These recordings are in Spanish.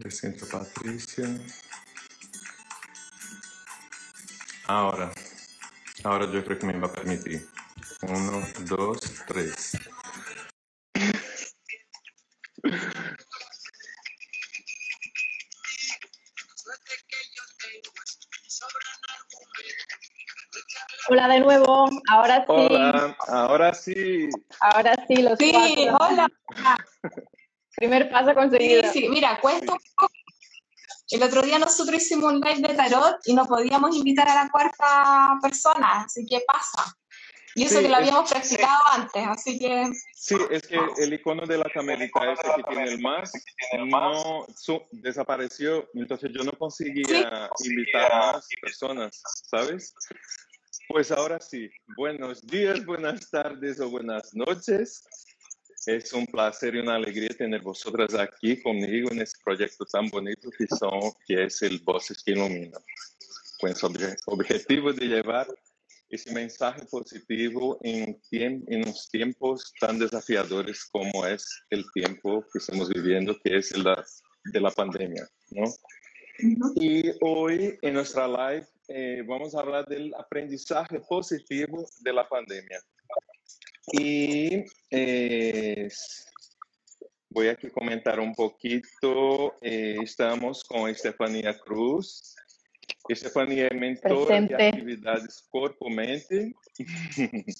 Presento a Patricia. Ahora, ahora yo creo que me va a permitir. Uno, dos, tres. Hola de nuevo, ahora sí. Hola, ahora sí. Ahora sí, los Sí, cuatro. hola. Primer paso Sí, conseguido. sí, mira, cuesta un poco. El otro día nosotros hicimos un live de tarot y no podíamos invitar a la cuarta persona, así que pasa. Y eso Sí, que lo es- habíamos practicado antes, así que Sí, es que el icono de la camerita ese que tiene el más no su- desapareció, entonces yo no conseguía invitar más personas, ¿sabes? Pues ahora sí, buenos días, buenas tardes o buenas noches. Es un placer y una alegría tener vosotras aquí conmigo en este proyecto tan bonito que, son, que es el Voces que Iluminan. Con el obje- objetivo de llevar ese mensaje positivo en, en los tiempos tan desafiadores como es el tiempo que estamos viviendo, que es el de la pandemia, ¿no? Y hoy en nuestra live eh, vamos a hablar del aprendizaje positivo de la pandemia. Y eh, voy aquí a comentar un poquito. eh, estamos con Estefanía Cruz. Estefanía es mentora de actividades corpo-mente.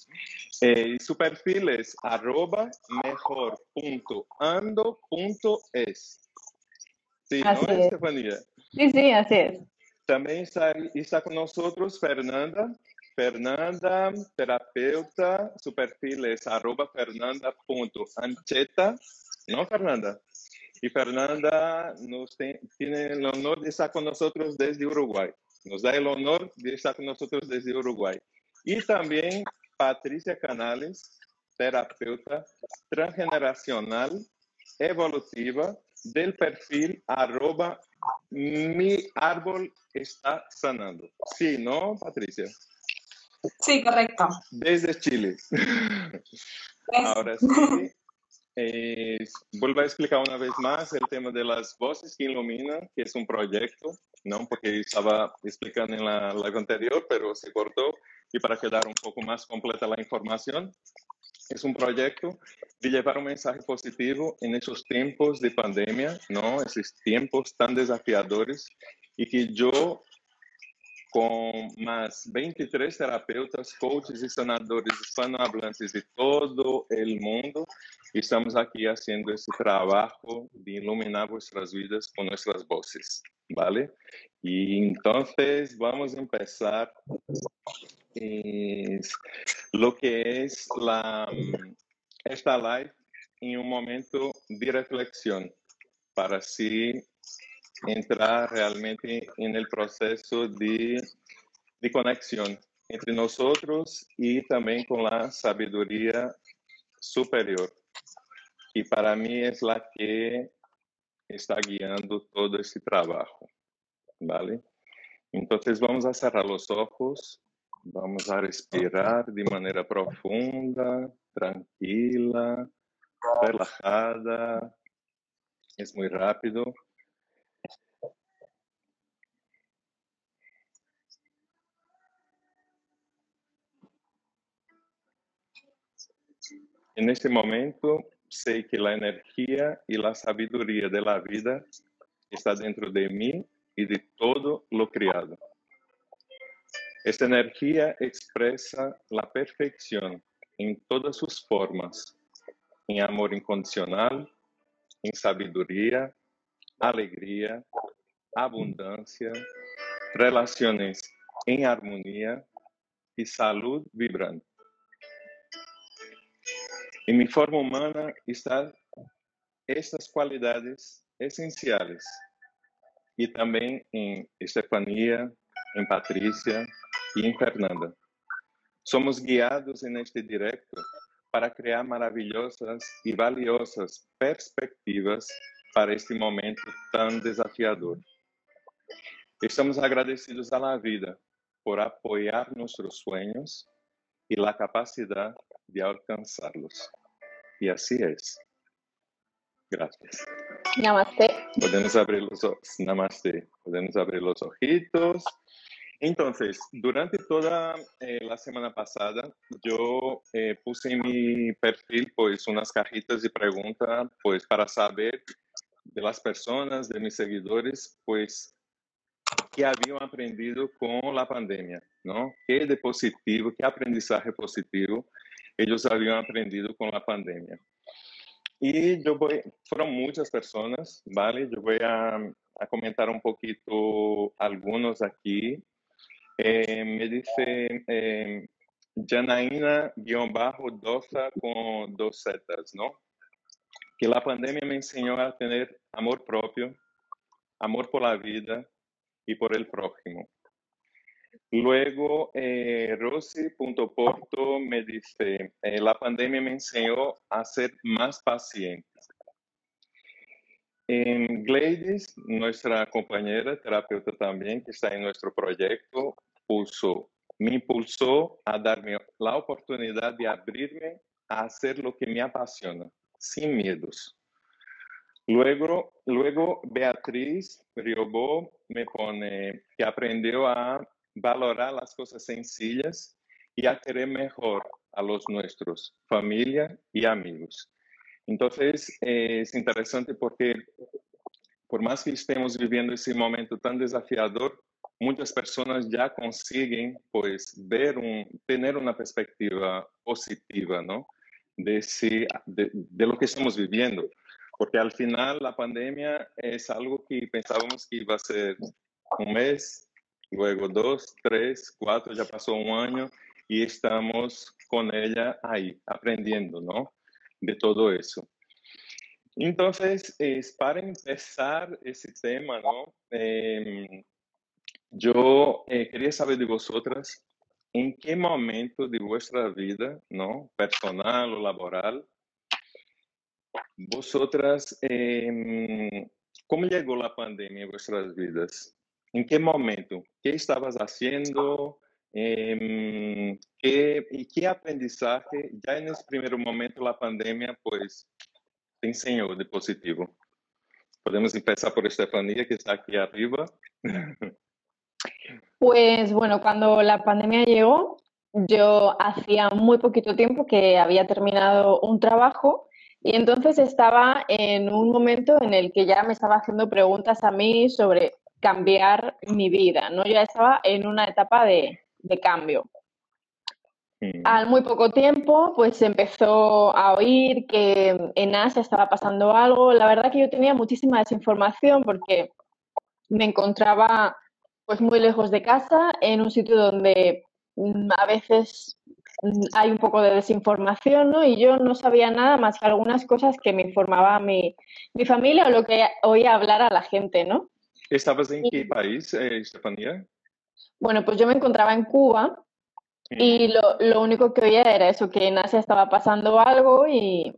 Eh, y su perfil es arroba mejor.ando.es. Sí, Así ¿no, es. Estefanía? Sí, sí, así es. Também está, está outros Fernanda. Fernanda, terapeuta, su perfil es arroba fernanda.ancheta. ¿No, Fernanda? Y Fernanda nos tiene el honor de estar con nosotros desde Uruguay. Nos da el honor de estar con nosotros desde Uruguay. Y también Patricia Canales, terapeuta transgeneracional evolutiva del perfil arroba mi árbol está sanando. Sí, ¿no, Patricia? Sí, correcto. Desde Chile. Es- Ahora sí, eh, vuelvo a explicar una vez más el tema de las voces que iluminan, que es un proyecto, ¿no? Porque estaba explicando en la live anterior, pero se cortó. Y para quedar un poco más completa la información, es un proyecto de llevar un mensaje positivo en esos tiempos de pandemia, ¿no? Esos tiempos tan desafiadores y que yo con más 23 terapeutas, coaches y sanadores hispanohablantes de todo el mundo, estamos aquí haciendo ese trabajo de iluminar vuestras vidas con nuestras voces, ¿vale? Y entonces vamos a empezar es lo que es la, mm, esta live en un momento de reflexión para así entrar realmente en el proceso de, de conexión entre nosotros y también con la sabiduría superior. Y para mí es la que está guiando todo este trabajo, ¿vale? Entonces vamos a cerrar los ojos, vamos a respirar de manera profunda, tranquila, relajada. Es muy rápido. En este momento sé que la energía y la sabiduría de la vida está dentro de mí y de todo lo criado. Esta energía expresa la perfección en todas sus formas, en amor incondicional, en sabiduría, alegría, abundancia, relaciones en armonía y salud vibrante. En mi forma humana están estas cualidades esenciales y también en Estefanía, en Patricia y en Fernanda. Somos guiados en este directo para crear maravillosas y valiosas perspectivas para este momento tan desafiador. Estamos agradecidos a la vida por apoyar nuestros sueños y la capacidad de alcanzarlos. Y así es. Gracias. Namaste. Podemos abrir los ojos. Namaste. Podemos abrir los ojitos. Entonces, durante toda eh, la semana pasada, yo eh, puse en mi perfil pues unas cajitas de preguntas pues para saber de las personas, de mis seguidores, pues qué habían aprendido con la pandemia, ¿no? ¿Qué de positivo, qué aprendizaje positivo ellos habían aprendido con la pandemia? Y yo voy, fueron muchas personas, ¿vale? Yo voy a, a comentar un poquito algunos aquí. Eh, me dice eh, Janaína-Dofa con dos setas, ¿no? Que la pandemia me enseñó a tener amor propio, amor por la vida y por el prójimo. Luego, eh, Rosy.porto me dice, eh, la pandemia me enseñó a ser más paciente. En Gladys, nuestra compañera terapeuta también, que está en nuestro proyecto, puso, me impulsó a darme la oportunidad de abrirme a hacer lo que me apasiona, sin miedos. Luego, luego Beatriz Riobó me pone que aprendió a valorar las cosas sencillas y a querer mejor a los nuestros, familia y amigos. Entonces, eh, es interesante porque por más que estemos viviendo ese momento tan desafiador, muchas personas ya consiguen pues ver un, tener una perspectiva positiva, ¿no? De, lo que estamos viviendo. Porque al final la pandemia es algo que pensábamos que iba a ser un mes, luego dos, tres, cuatro, ya pasó un año y estamos con ella ahí, aprendiendo, ¿no? De todo eso. Entonces, es para empezar ese tema, ¿no? Eh, yo eh, quería saber de vosotras, ¿en qué momento de vuestra vida, ¿no? Personal o laboral, vosotras, eh, ¿cómo llegó la pandemia en vuestras vidas? ¿En qué momento? ¿Qué estabas haciendo? Eh, ¿qué, ¿Y qué aprendizaje ya en ese primer momento la pandemia pues te enseñó de positivo? Podemos empezar por Estefanía, que está aquí arriba. Pues bueno, cuando la pandemia llegó, yo hacía muy poquito tiempo que había terminado un trabajo y entonces estaba en un momento en el que ya me estaba haciendo preguntas a mí sobre cambiar mi vida, ¿no? Yo ya estaba en una etapa de, de cambio. Mm. Al muy poco tiempo, pues empezó a oír que en Asia estaba pasando algo. La verdad que yo tenía muchísima desinformación porque me encontraba pues muy lejos de casa, en un sitio donde mm, a veces hay un poco de desinformación, ¿no? Y yo no sabía nada más que algunas cosas que me informaba mi, mi familia o lo que oía hablar a la gente, ¿no? ¿Estabas en qué país, eh, Estefanía? Bueno, pues yo me encontraba en Cuba y lo, lo único que oía era eso, que en Asia estaba pasando algo y...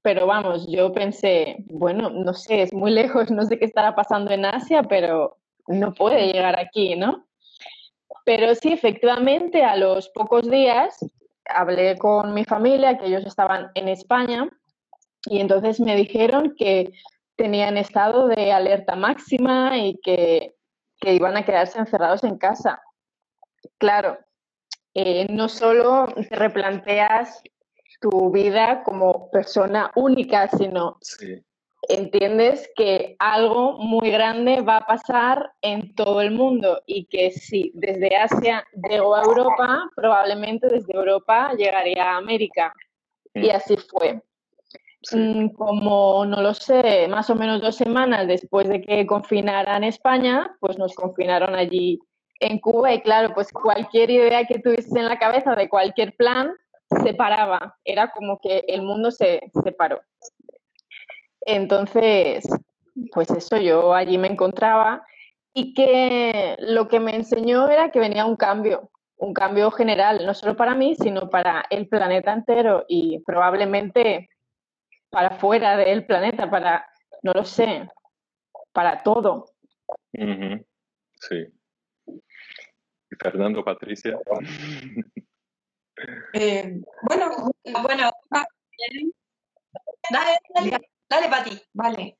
Pero vamos, yo pensé, bueno, no sé, es muy lejos, no sé qué estará pasando en Asia, pero no puede llegar aquí, ¿no? Pero sí, efectivamente, a los pocos días hablé con mi familia, que ellos estaban en España, y entonces me dijeron que tenían estado de alerta máxima y que, que iban a quedarse encerrados en casa. Claro, eh, no solo te replanteas tu vida como persona única, sino. Entiendes que algo muy grande va a pasar en todo el mundo y que si desde Asia llegó a Europa, probablemente desde Europa llegaría a América. Y así fue. sí. Mm, Como, no lo sé, más o menos dos semanas después de que confinaran España, pues nos confinaron allí en Cuba y claro, pues cualquier idea que tuvieses en la cabeza de cualquier plan se paraba. Era como que el mundo se separó. Entonces, pues eso, yo allí me encontraba y que lo que me enseñó era que venía un cambio, un cambio general, no solo para mí, sino para el planeta entero y probablemente para fuera del planeta, para, no lo sé, para todo. Ujú, Sí. Y Fernando, Patricia. Eh, bueno, bueno, dale, dale. Dale, Pati. Vale.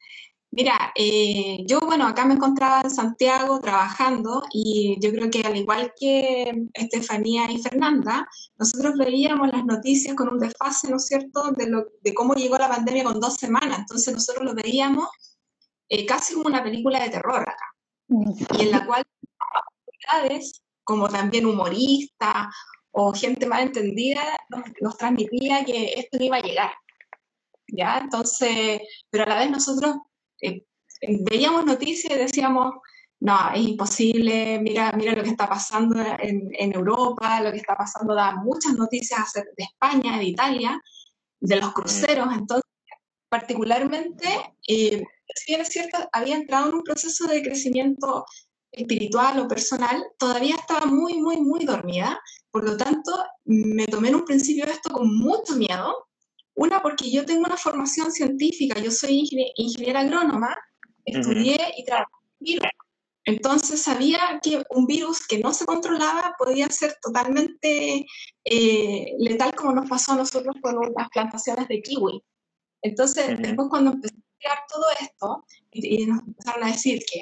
Mira, eh, yo, bueno, acá me encontraba en Santiago trabajando y yo creo que al igual que Estefanía y Fernanda, nosotros veíamos las noticias con un desfase, ¿no es cierto?, de, lo, de cómo llegó la pandemia con dos semanas. Entonces nosotros lo veíamos eh, casi como una película de terror acá, y en la cual como también humoristas o gente mal entendida, nos, transmitía que esto iba a llegar. ¿Ya? Entonces, pero a la vez nosotros eh, veíamos noticias y decíamos, no, es imposible, mira, mira lo que está pasando en, en, Europa, lo que está pasando, da muchas noticias de España, de Italia, de los cruceros, entonces, particularmente, eh, si bien es cierto, había entrado en un proceso de crecimiento espiritual o personal, todavía estaba muy, muy, muy dormida, por lo tanto, me tomé en un principio esto con mucho miedo, una, porque yo tengo una formación científica, yo soy ingeniera agrónoma, estudié y trabajé con virus. Entonces sabía que un virus que no se controlaba podía ser totalmente eh, letal como nos pasó a nosotros con las plantaciones de kiwi. Entonces, después cuando empecé a estudiar todo esto, y, nos empezaron a decir que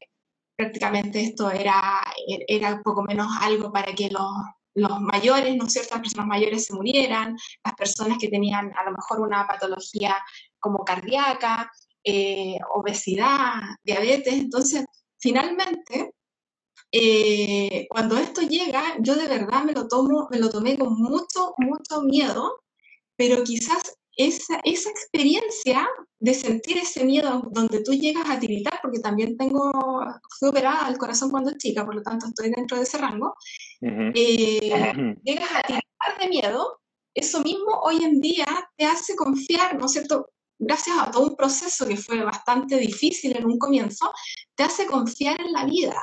prácticamente esto era, era poco menos algo para que los los mayores, ¿no es cierto? Las personas mayores se murieran, las personas que tenían a lo mejor una patología como cardíaca, eh, obesidad, diabetes. Entonces, finalmente, eh, cuando esto llega, yo de verdad me lo, tomo, me lo tomé con mucho, mucho miedo, pero quizás esa, esa experiencia de sentir ese miedo donde tú llegas a tiritar, porque también tengo, fui operada al corazón cuando chica, por lo tanto estoy dentro de ese rango, eh, llegas a tiritar de miedo, eso mismo hoy en día te hace confiar, ¿no es cierto? Gracias a todo un proceso que fue bastante difícil en un comienzo, te hace confiar en la vida.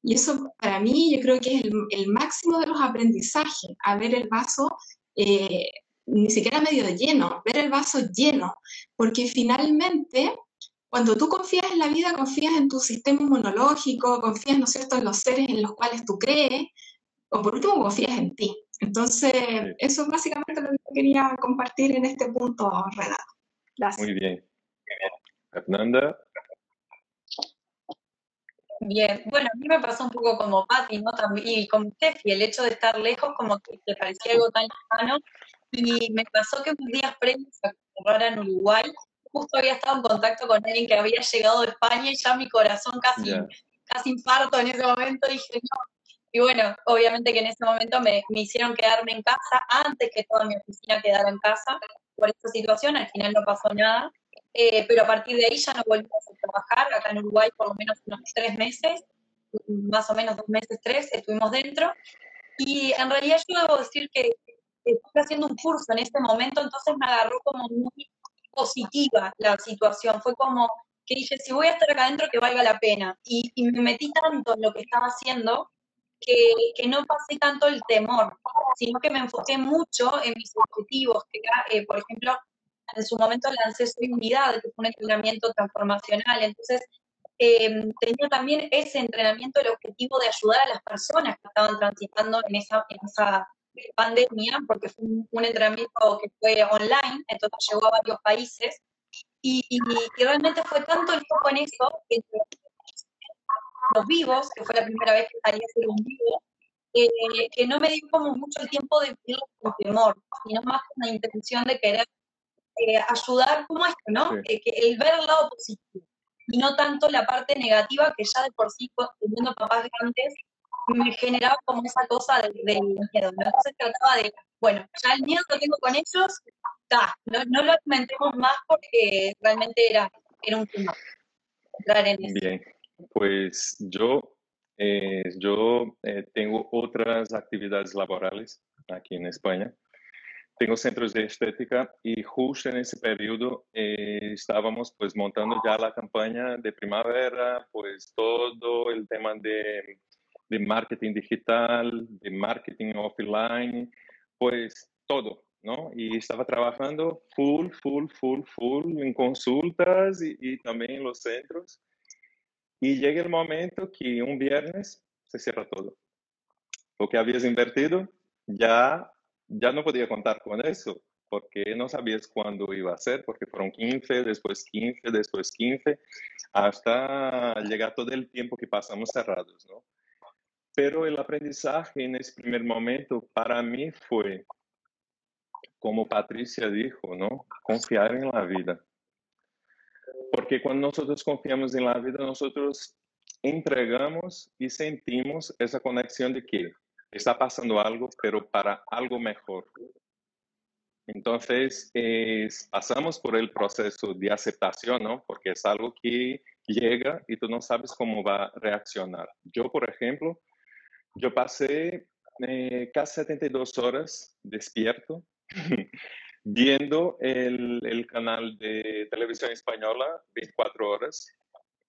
Y eso para mí yo creo que es el, el máximo de los aprendizajes, a ver el vaso eh, ni siquiera medio lleno, ver el vaso lleno, porque finalmente cuando tú confías en la vida, confías en tu sistema inmunológico, confías, ¿no es cierto?, en los seres en los cuales tú crees, o por último confías en ti. Entonces, eso es básicamente lo que quería compartir en este punto, Renato. Gracias. Muy bien. Fernanda. Bien, bueno, a mí me pasó un poco como Patti, ¿no? y como Steffi, el hecho de estar lejos como que te parecía algo tan lejano, y me pasó que unos días previos a que en Uruguay, justo había estado en contacto con alguien que había llegado de España y ya mi corazón casi, casi infarto en ese momento. Dije, no. Y bueno, obviamente que en ese momento me, me hicieron quedarme en casa antes que toda mi oficina quedara en casa por esta situación. Al final no pasó nada. Eh, pero a partir de ahí ya no volvimos a trabajar. Acá en Uruguay por lo menos unos tres meses, más o menos dos meses, tres, estuvimos dentro. Y en realidad yo debo decir que estoy haciendo un curso en este momento, entonces me agarró como muy positiva la situación. Fue como que dije, si voy a estar acá adentro, que valga la pena. Y, me metí tanto en lo que estaba haciendo que, que, no pasé tanto el temor, sino que me enfoqué mucho en mis objetivos, que eh, por ejemplo, en su momento lancé Soy Unidad, que fue un entrenamiento transformacional. Entonces, em, tenía también ese entrenamiento, el objetivo de ayudar a las personas que estaban transitando en esa, en esa pandemia, porque fue un, entrenamiento que fue online, entonces llegó a varios países, y, realmente fue tanto el foco en eso, que los vivos, que fue la primera vez que salí a hacer un vivo, eh, que no me dio como mucho tiempo de vivirlo con temor, sino más con la intención de querer eh, ayudar como esto, ¿no? que el ver el lado positivo y no tanto la parte negativa que ya de por sí, teniendo papás grandes, me generaba como esa cosa del, miedo. Entonces trataba de, bueno, ya el miedo lo tengo con ellos, está, no, lo alimentemos más porque realmente era, era un tema. Bien, pues yo, eh, yo eh, tengo otras actividades laborales aquí en España. Tengo centros de estética y justo en ese periodo eh, estábamos pues montando ya la campaña de primavera, pues todo el tema de de marketing digital, de marketing offline, pues todo, ¿no? Y estaba trabajando full, full, full, full en consultas y, también en los centros. Y llega el momento que un viernes se cierra todo. Lo que habías invertido ya, ya no podía contar con eso. porque no sabías cuándo iba a ser, porque fueron 15, después 15, después 15, hasta llegar todo el tiempo que pasamos cerrados, ¿no? Pero el aprendizaje en ese primer momento para mí fue, como Patricia dijo, ¿no? Confiar en la vida. Porque cuando nosotros confiamos en la vida, nosotros entregamos y sentimos esa conexión de que está pasando algo, pero para algo mejor. Entonces, pasamos por el proceso de aceptación, ¿no? Porque es algo que llega y tú no sabes cómo va a reaccionar. Yo, por ejemplo, yo pasé eh, casi 72 horas despierto viendo el, el, canal de televisión española 24 horas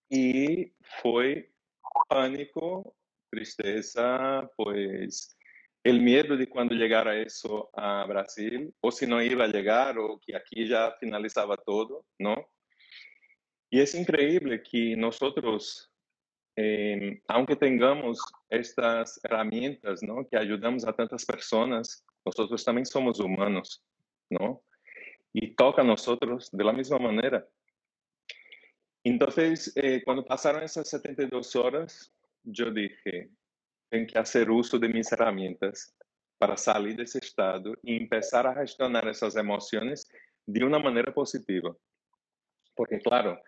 y fue pánico, tristeza, pues el miedo de cuando llegara eso a Brasil, o si no iba a llegar, o que aquí ya finalizaba todo, ¿no? Y es increíble que nosotros, em, aunque tengamos estas herramientas, ¿no? Que ayudamos a tantas personas, nosotros también somos humanos, ¿no? Y toca a nosotros de la misma manera. Entonces, eh, cuando pasaron esas 72 horas, yo dije, tenho que fazer uso de minhas ferramentas para sair desse estado e começar a gestionar essas emoções de uma maneira positiva. Porque, claro,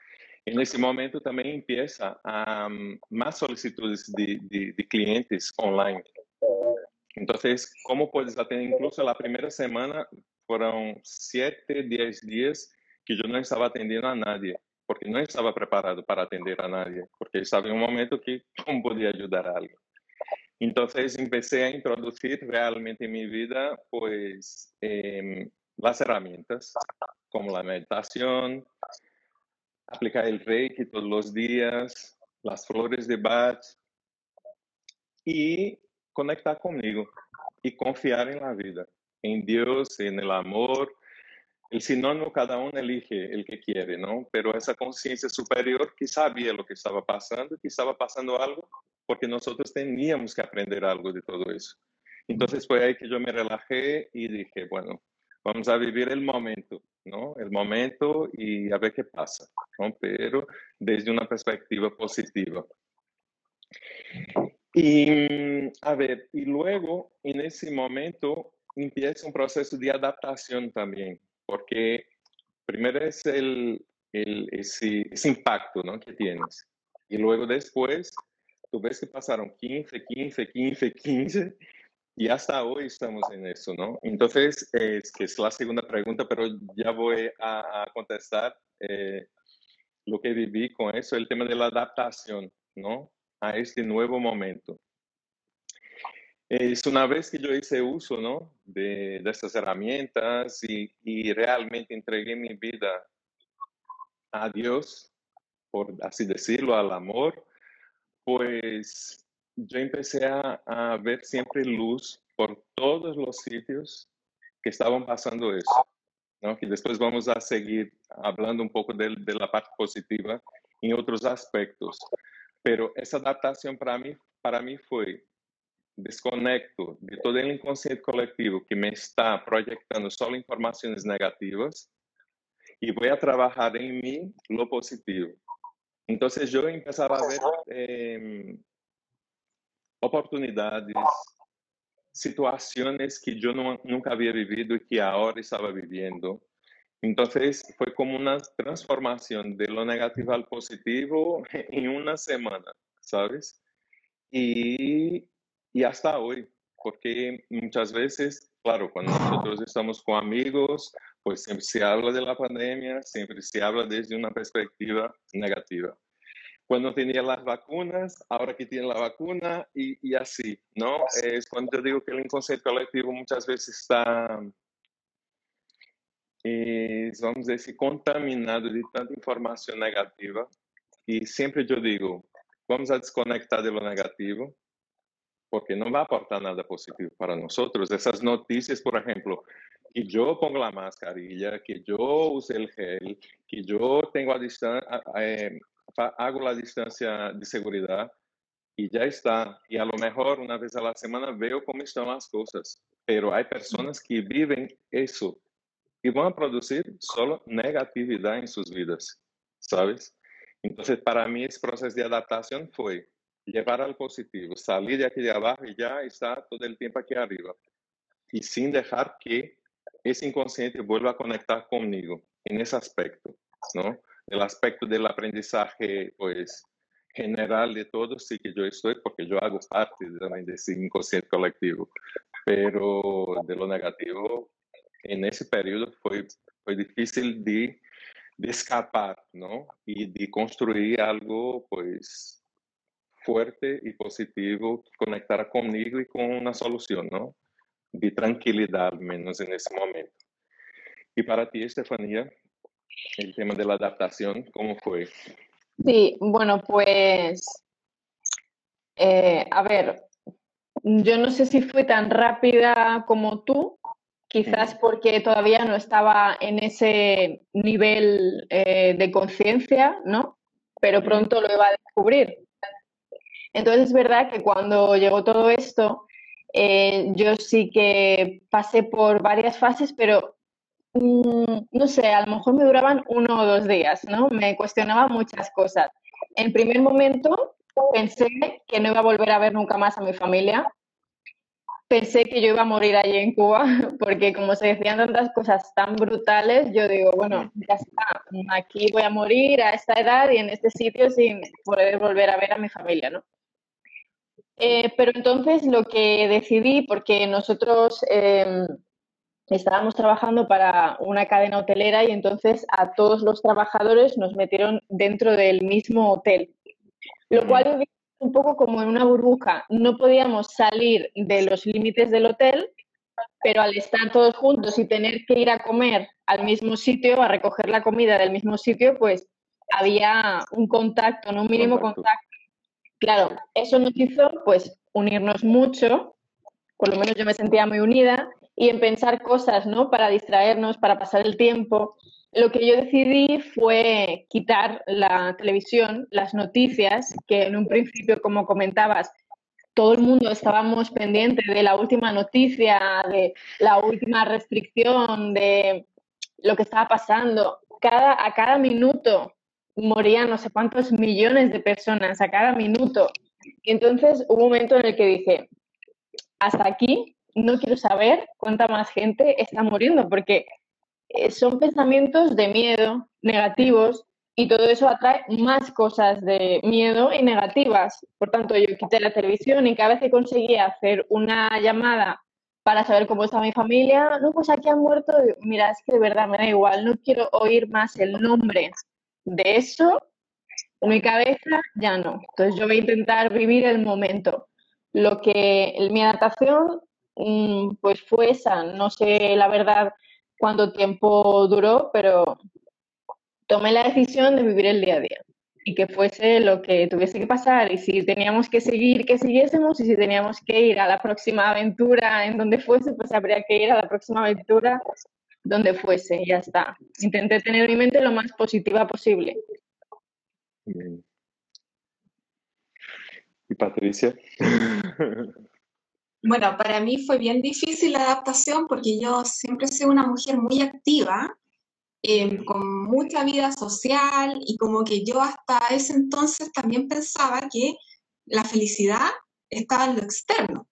nesse momento também empieza a um, mais solicitudes de, de, de, clientes online. Então, como podes atender? Incluso a primeira semana foram sete, dez dias que eu não estava atendendo a nadie, porque não estava preparado para atender a nadie, porque estava em um momento que como podia ajudar a alguém. Entonces empecé a introducir realmente en mi vida pues eh, las herramientas como la meditación, aplicar el reiki todos los días, las flores de Bach y conectar conmigo y confiar en la vida, en Dios, en el amor. El sinónimo cada uno elige el que quiere, ¿no? Pero esa conciencia superior que sabía lo que estaba pasando, que estaba pasando algo porque nosotros teníamos que aprender algo de todo eso. Entonces fue ahí que yo me relajé y dije, bueno, vamos a vivir el momento, ¿no? El momento y a ver qué pasa, ¿no? Pero desde una perspectiva positiva. Y, a ver, y luego en ese momento empieza un proceso de adaptación también, porque primero es el, el ese, ese impacto, ¿no? Que tienes. Y luego después tú ves que pasaron 15, 15, 15, 15 y hasta hoy estamos en eso, ¿no? Entonces, es que es la segunda pregunta, pero ya voy a, contestar eh, lo que viví con eso, el tema de la adaptación, ¿no? A este nuevo momento. Es una vez que yo hice uso, ¿no? De, de estas herramientas y, y realmente entregué mi vida a Dios, por así decirlo, al amor, pues yo empecé a, ver siempre luz por todos los sitios que estaban pasando eso. ¿no? Y después vamos a seguir hablando un poco de, de, la parte positiva en otros aspectos. Pero esa adaptación para mí, para mí fue desconecto de todo el inconsciente colectivo que me está proyectando solo informaciones negativas y voy a trabajar en mí lo positivo. Entonces yo empezaba a ver eh, oportunidades, situaciones que yo no, nunca había vivido y que ahora estaba viviendo. Entonces fue como una transformación de lo negativo al positivo en una semana, ¿sabes? Y, y hasta hoy, porque muchas veces, claro, cuando nosotros estamos con amigos, pues siempre se habla de la pandemia, siempre se habla desde una perspectiva negativa. Cuando tenía las vacunas, ahora que tiene la vacuna y, y así, ¿no? Es cuando yo digo que el inconsciente colectivo muchas veces está, es, vamos a decir, contaminado de tanta información negativa. Y siempre yo digo, vamos a desconectar de lo negativo, porque no va a aportar nada positivo para nosotros. Esas noticias, por ejemplo, que yo pongo la mascarilla, que yo use el gel, que yo tengo a distancia, eh, hago la distancia de seguridad y ya está. Y a lo mejor una vez a la semana veo cómo están las cosas. Pero hay personas que viven eso y van a producir solo negatividad en sus vidas, ¿sabes? Entonces, para mí, ese proceso de adaptación fue llevar al positivo, salir de aquí de abajo y ya estar todo el tiempo aquí arriba. Y sin dejar que ese inconsciente vuelva a conectar conmigo en ese aspecto, ¿no? El aspecto del aprendizaje, pues, general de todo, sí que yo estoy, porque yo hago parte de ese inconsciente colectivo. Pero de lo negativo, en ese periodo fue, fue difícil de, de escapar, ¿no? Y de construir algo, pues, fuerte y positivo que conectara conmigo y con una solución, ¿no? De tranquilidad, al menos en ese momento. Y para ti, Estefanía, el tema de la adaptación, ¿cómo fue? Sí, bueno, pues, eh, a ver, yo no sé si fue tan rápida como tú, quizás porque todavía no estaba en ese nivel eh, de conciencia, ¿no? Pero pronto lo iba a descubrir. Entonces es verdad que cuando llegó todo esto, eh, yo sí que pasé por varias fases, pero no sé, a lo mejor me duraban uno o dos días, ¿no? Me cuestionaba muchas cosas. En primer momento pensé que no iba a volver a ver nunca más a mi familia. Pensé que yo iba a morir allí en Cuba, porque como se decían tantas cosas tan brutales, yo digo, bueno, ya está, aquí voy a morir a esta edad y en este sitio sin poder volver a ver a mi familia, ¿no? Eh, pero entonces lo que decidí, porque nosotros em, estábamos trabajando para una cadena hotelera y entonces a todos los trabajadores nos metieron dentro del mismo hotel, lo cual un poco como en una burbuja. No podíamos salir de los límites del hotel, pero al estar todos juntos y tener que ir a comer al mismo sitio, a recoger la comida del mismo sitio, pues había un contacto, ¿no? un mínimo contacto. Claro, eso nos hizo pues unirnos mucho, por lo menos yo me sentía muy unida, y en pensar cosas, ¿no? Para distraernos, para pasar el tiempo. Lo que yo decidí fue quitar la televisión, las noticias, que en un principio, como comentabas, todo el mundo estábamos pendientes de la última noticia, de la última restricción, de lo que estaba pasando. Cada, a cada minuto morían no sé cuántos millones de personas a cada minuto. Y entonces hubo un momento en el que dije, hasta aquí no quiero saber cuánta más gente está muriendo, porque eh, son pensamientos de miedo, negativos, y todo eso atrae más cosas de miedo y negativas. Por tanto, yo quité la televisión y cada vez que conseguía hacer una llamada para saber cómo está mi familia, no, pues aquí han muerto, mira, es que de verdad me da igual, no quiero oír más el nombre de eso, en mi cabeza ya no. Entonces yo voy a intentar vivir el momento. Lo que mi adaptación, pues fue esa. No sé la verdad cuánto tiempo duró, pero tomé la decisión de vivir el día a día y que fuese lo que tuviese que pasar y si teníamos que seguir, que siguiésemos y si teníamos que ir a la próxima aventura en donde fuese, pues habría que ir a la próxima aventura donde fuese, ya está. Intenté tener mi mente lo más positiva posible. ¿Y Patricia? Bueno, para mí fue bien difícil la adaptación porque yo siempre sido una mujer muy activa, em, con mucha vida social y como que yo hasta ese entonces también pensaba que la felicidad estaba en lo externo.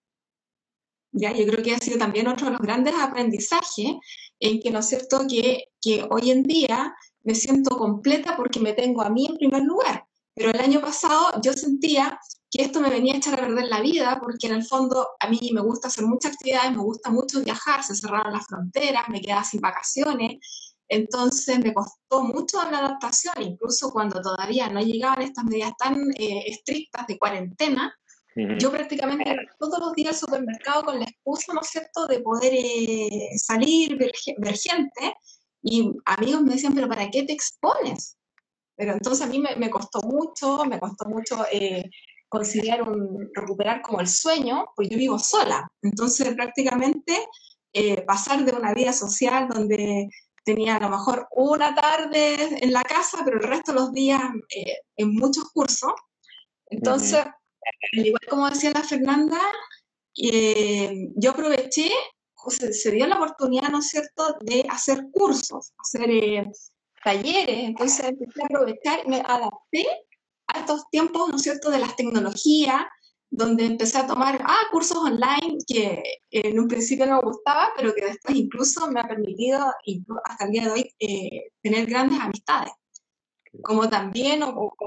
¿Ya? Yo creo que ha sido también otro de los grandes aprendizajes en que, ¿no es cierto?, que, que hoy en día me siento completa porque me tengo a mí en primer lugar. Pero el año pasado yo sentía que esto me venía a echar a perder la vida porque en el fondo a mí me gusta hacer muchas actividades, me gusta mucho viajar, se cerraron las fronteras, me quedaba sin vacaciones, entonces me costó mucho la adaptación, incluso cuando todavía no llegaban estas medidas tan eh, estrictas de cuarentena, yo prácticamente todos los días al supermercado con la excusa, ¿no es cierto?, de poder eh, salir, ver, gente. Y amigos me decían, pero ¿para qué te expones? Pero entonces a mí me, costó mucho, me costó mucho eh, conciliar un, recuperar como el sueño, pues yo vivo sola. Entonces prácticamente eh, pasar de una vida social donde tenía a lo mejor una tarde en la casa, pero el resto de los días en muchos cursos. Entonces, igual como decía la Fernanda, eh, yo aproveché se, dio la oportunidad, ¿no es cierto?, de hacer cursos, hacer eh, talleres, entonces empecé a aprovechar, me adapté a estos tiempos, ¿no es cierto?, de las tecnologías, donde empecé a tomar ah, cursos online que en un principio no me gustaba, pero que después incluso me ha permitido, hasta el día de hoy, eh, tener grandes amistades. Como también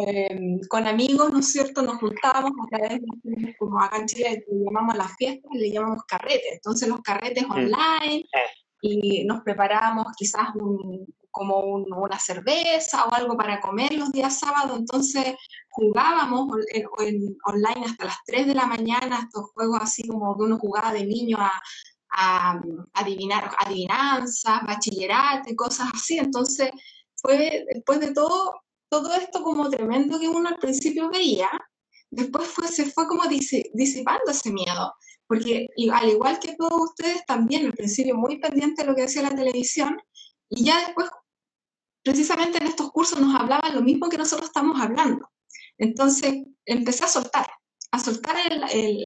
em, con amigos, ¿no es cierto?, nos juntábamos a través de, como acá en Chile le llamamos las fiestas, le llamamos carretes. Entonces los carretes online y nos preparábamos quizás un, como una cerveza o algo para comer los días sábados, entonces jugábamos online hasta las 3 de la mañana, estos juegos así como que uno jugaba de niño a, a, adivinar, adivinanzas, bachillerato cosas así, entonces fue después de todo, todo esto como tremendo que uno al principio veía, después fue, se fue como disipando ese miedo, porque al igual que todos ustedes también al principio muy pendiente de lo que decía la televisión, y ya después precisamente en estos cursos nos hablaban lo mismo que nosotros estamos hablando. Entonces empecé a soltar, a soltar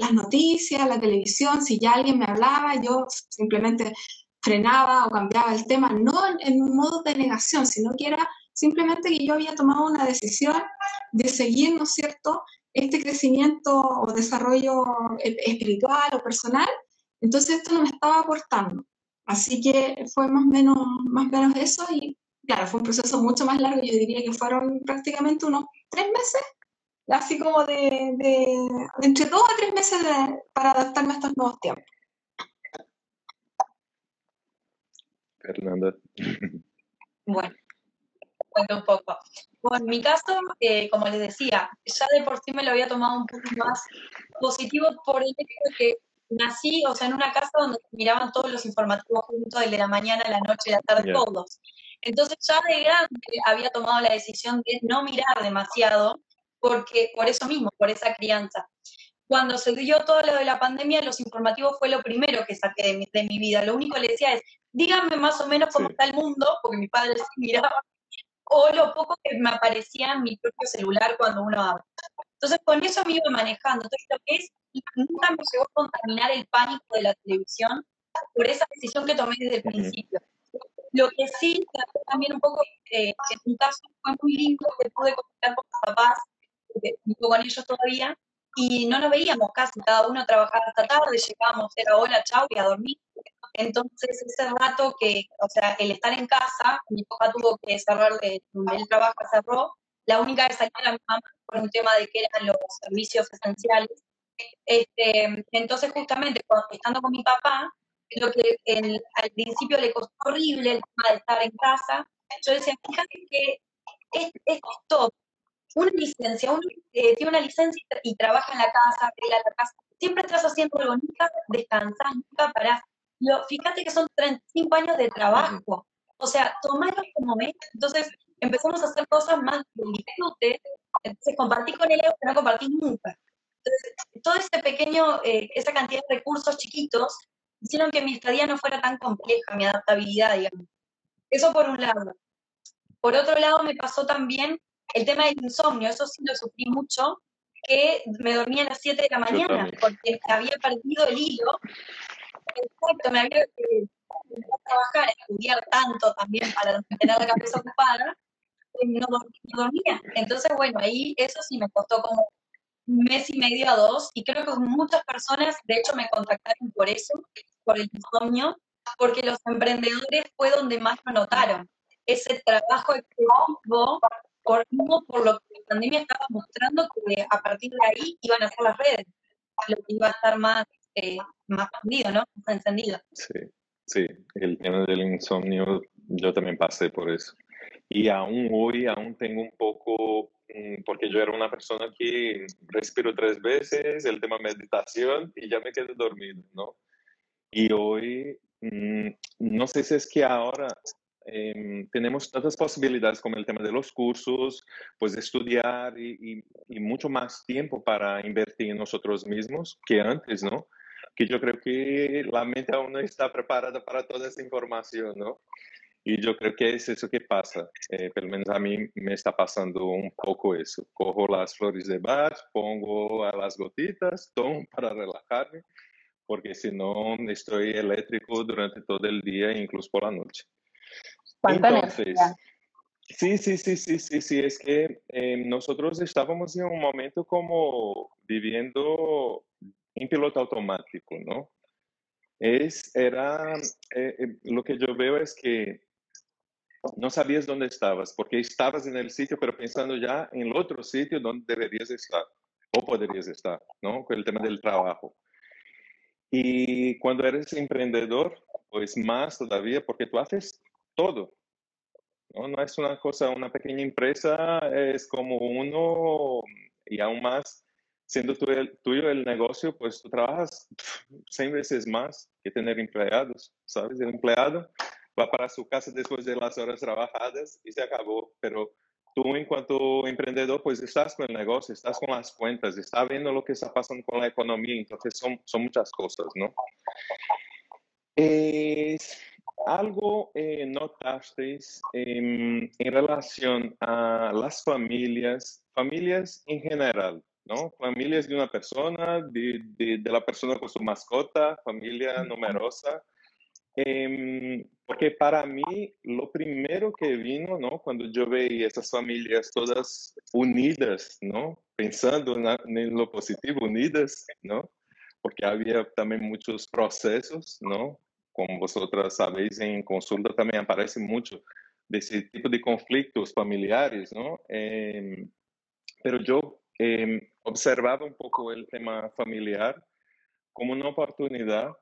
las noticias, la televisión, si ya alguien me hablaba, yo simplemente frenaba o cambiaba el tema, no en, un modo de negación, sino que era simplemente que yo había tomado una decisión de seguir, ¿no es cierto?, este crecimiento o desarrollo e, espiritual o personal, entonces esto no me estaba aportando. Así que fue más o menos, más menos eso y claro, fue un proceso mucho más largo, yo diría que fueron prácticamente unos tres meses, así como de, de entre dos a tres meses para adaptarme a estos nuevos tiempos. Fernanda. Bueno, cuento un poco. Bueno, en mi caso, eh, como les decía, ya de por sí me lo había tomado un poco más positivo por el hecho de que nací, o sea, en una casa donde miraban todos los informativos juntos, de la mañana, la noche, la tarde, todos. Entonces ya de grande había tomado la decisión de no mirar demasiado, porque por eso mismo, por esa crianza. Cuando se dio todo lo de la pandemia, los informativos fue lo primero que saqué de mi, de mi vida. Lo único que le decía es, díganme más o menos cómo está el mundo, porque mi padre sí miraba, o lo poco que me aparecía en mi propio celular cuando uno habla. Entonces, con eso me iba manejando. Entonces, lo que es, nunca me llegó a contaminar el pánico de la televisión por esa decisión que tomé desde el principio. Lo que sí, también un poco, eh, en mi caso fue muy lindo que pude conectar con mis papás, vivo con ellos todavía, y no nos veíamos casi, cada uno trabajaba hasta tarde, llegábamos, era hola, chao, y a dormir. Entonces, ese rato que, o sea, el estar en casa, mi papá tuvo que cerrar, eh, donde él trabaja cerró, la única que salía era mi mamá por un tema de que eran los servicios esenciales. Este, entonces, justamente, cuando, estando con mi papá, lo que al principio le costó horrible el tema de estar en casa, yo decía, fíjate que es, esto, una licencia, eh, tiene una licencia y trabaja en la casa, arregla la casa, siempre estás haciendo algo, nunca descansas, nunca parás. Lo, fíjate que son 35 años de trabajo, o sea, tomarlo como mes. Entonces empezamos a hacer cosas más de disfrute, entonces compartí con él que no compartí nunca. Entonces, todo ese pequeño, eh, esa cantidad de recursos chiquitos hicieron que mi estadía no fuera tan compleja, mi adaptabilidad, digamos. Eso por un lado. Por otro lado, me pasó también el tema del insomnio, eso sí lo sufrí mucho, que me dormía a las 7 de la mañana, porque había perdido el hilo. Exacto, me había que trabajar, estudiar tanto también para tener la cabeza ocupada, no, no dormía. Entonces, bueno, ahí eso sí me costó como mes y medio a dos, y creo que muchas personas, de hecho, me contactaron por eso, por el insomnio, porque los emprendedores fue donde más lo notaron. Ese trabajo excesivo por, por lo que la pandemia estaba mostrando que a partir de ahí iban a ser las redes, lo que iba a estar más, eh, más prendido, ¿no? Más encendido. Sí, sí, el tema del insomnio, yo también pasé por eso. Y aún hoy, aún tengo un poco porque yo era una persona que respiro tres veces, el tema meditación y ya me quedo dormido, ¿no? Y hoy, mm, no sé si es que ahora em, tenemos tantas posibilidades como el tema de los cursos, pues estudiar y, y, mucho más tiempo para invertir en nosotros mismos que antes, ¿no? Que yo creo que la mente aún no está preparada para toda esa información, ¿no? Y yo creo que es eso que pasa. Eh, pelo menos a mí me está pasando un poco eso. Cojo las flores de Bach, pongo a las gotitas, tomo para relajarme, porque si no estoy eléctrico durante todo el día, incluso por la noche. Entonces, sí, sí, sí, sí, sí, sí, es que eh, nosotros estábamos en un momento como viviendo en piloto automático, ¿no? Es, era, eh, eh, lo que yo veo es que no sabías dónde estabas, porque estabas en el sitio, pero pensando ya en el otro sitio donde deberías estar o podrías estar, ¿no? Con el tema del trabajo. Y cuando eres emprendedor, pues más todavía, porque tú haces todo. No, es una cosa, una pequeña empresa, es como uno, y aún más, siendo tuyo el negocio, pues tú trabajas 100 veces más que tener empleados, ¿sabes? El empleado va para su casa después de las horas trabajadas y se acabó, pero tú en cuanto emprendedor, pues estás con el negocio, estás con las cuentas, estás viendo lo que está pasando con la economía, entonces son, son muchas cosas, ¿no? Es algo eh, notasteis en, en relación a las familias, familias en general, ¿no? Familias de una persona, de, de, de la persona con su mascota, familia numerosa. Eh, porque para mí, lo primero que vino, ¿no? Cuando yo veía esas familias todas unidas, ¿no? Pensando en lo positivo, unidas, ¿no? Porque había también muchos procesos, ¿no? Como vosotras sabéis, en consulta también aparece mucho de ese tipo de conflictos familiares, ¿no? Eh, pero yo eh, observaba un poco el tema familiar como una oportunidad